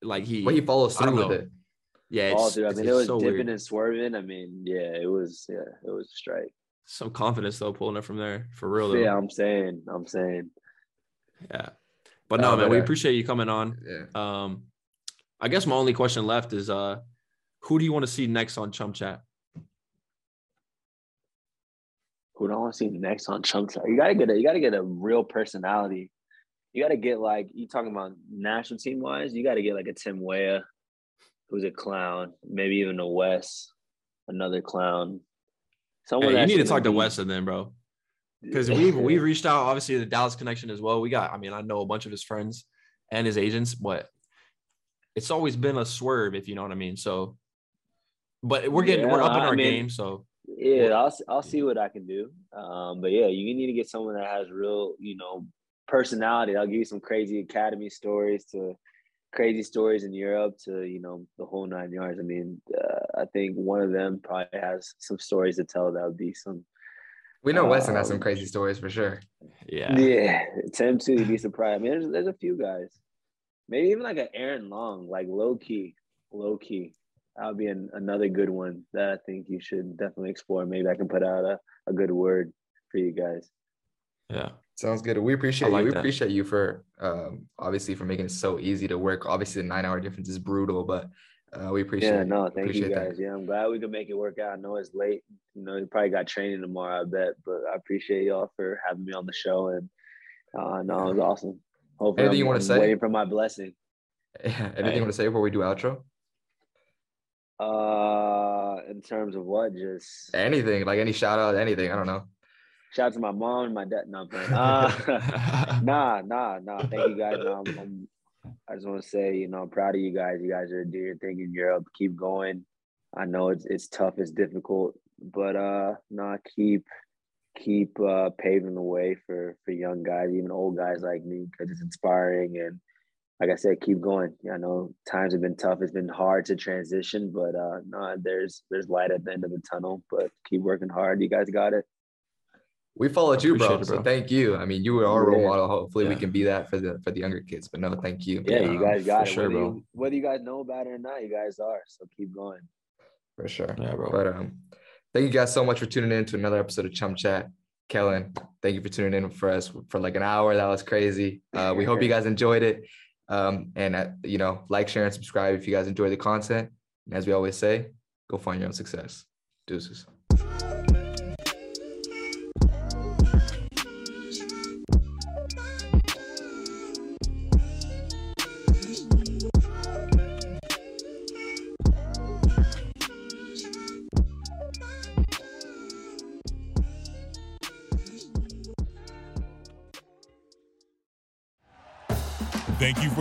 like he, But he follows through with know. it. Yeah, all it's, through. I mean, it was so dipping weird. and swerving. I mean, yeah, it was. Yeah, it was a strike. Some confidence though, pulling it from there for real though. Yeah, I'm saying. I'm saying. Yeah. But No, no, man, but, we uh, appreciate you coming on. Yeah. Um, I guess my only question left is uh who do you want to see next on Chum Chat? Who do I want to see next on Chum Chat? You gotta get a. You gotta get a real personality. You gotta get like you talking about national team wise. You gotta get like a Tim Weah, who's a clown. Maybe even a Wes, another clown. Someone Yeah, you need to talk to be- Weston then, bro. <laughs> Because we've we've reached out, obviously, the Dallas connection as well. We got, I mean, I know a bunch of his friends and his agents, but it's always been a swerve, if you know what I mean. So, but we're getting we're up in I our mean, game. So Yeah, I'll I'll see what I can do. Um, but yeah, you need to get someone that has real, you know, personality. I'll give you some crazy academy stories to crazy stories in Europe to you know the whole nine yards. I mean, uh, I think one of them probably has some stories to tell. That would be some. We know Weston has some Um, crazy stories for sure. yeah, Yeah, <laughs> Tim too. You'd be surprised. I mean, there's, there's a few guys. Maybe even like an Aaron Long, like low key, low key. That would be an, another good one that I think you should definitely explore. Maybe I can put out a, a good word for you guys. Yeah, Sounds good. We appreciate like you. We that. appreciate you for um obviously for making it so easy to work. Obviously the nine hour difference is brutal, but uh, we appreciate yeah, no, thank you appreciate that. guys. Yeah, I'm glad we could make it work out. I know it's late. You know, you probably got training tomorrow, I bet, but I appreciate y'all for having me on the show. And uh, no, it was awesome. Hopefully, Anything I'm, you wanna say? Waiting for my blessing. <laughs> Yeah. Anything Hey. you want to say before we do outro? Uh, in terms of what, just Anything, like any shout out, anything. I don't know. Shout out to my mom and my dad. No. <laughs> Uh, <laughs> nah, nah, nah. Thank you guys. Um, I'm, I just want to say, you know, I'm proud of you guys. You guys are doing your thing in Europe. Keep going. I know it's it's tough, it's difficult, but uh, nah, keep keep uh, paving the way for for young guys, even old guys like me, because it's inspiring. And like I said, keep going. I know times have been tough. It's been hard to transition, but uh, nah, there's there's light at the end of the tunnel. But keep working hard. You guys got it. We followed you, bro. Appreciate it, So thank you. I mean, you were our role Yeah. model. Hopefully, we can be that for the for the younger kids. But no, thank you. Yeah, you Um, guys got for it. sure, whether, bro. You, whether you guys know about it or not, you guys are. So keep going. for sure. Yeah, bro. But um, thank you guys so much for tuning in to another episode of Chum Chat. Kellyn, thank you for tuning in for us for like an hour. That was crazy. Uh, we hope you <laughs> guys enjoyed it. Um, and uh, you know, like, share, and subscribe if you guys enjoy the content. And as we always say, go find your own success. Deuces.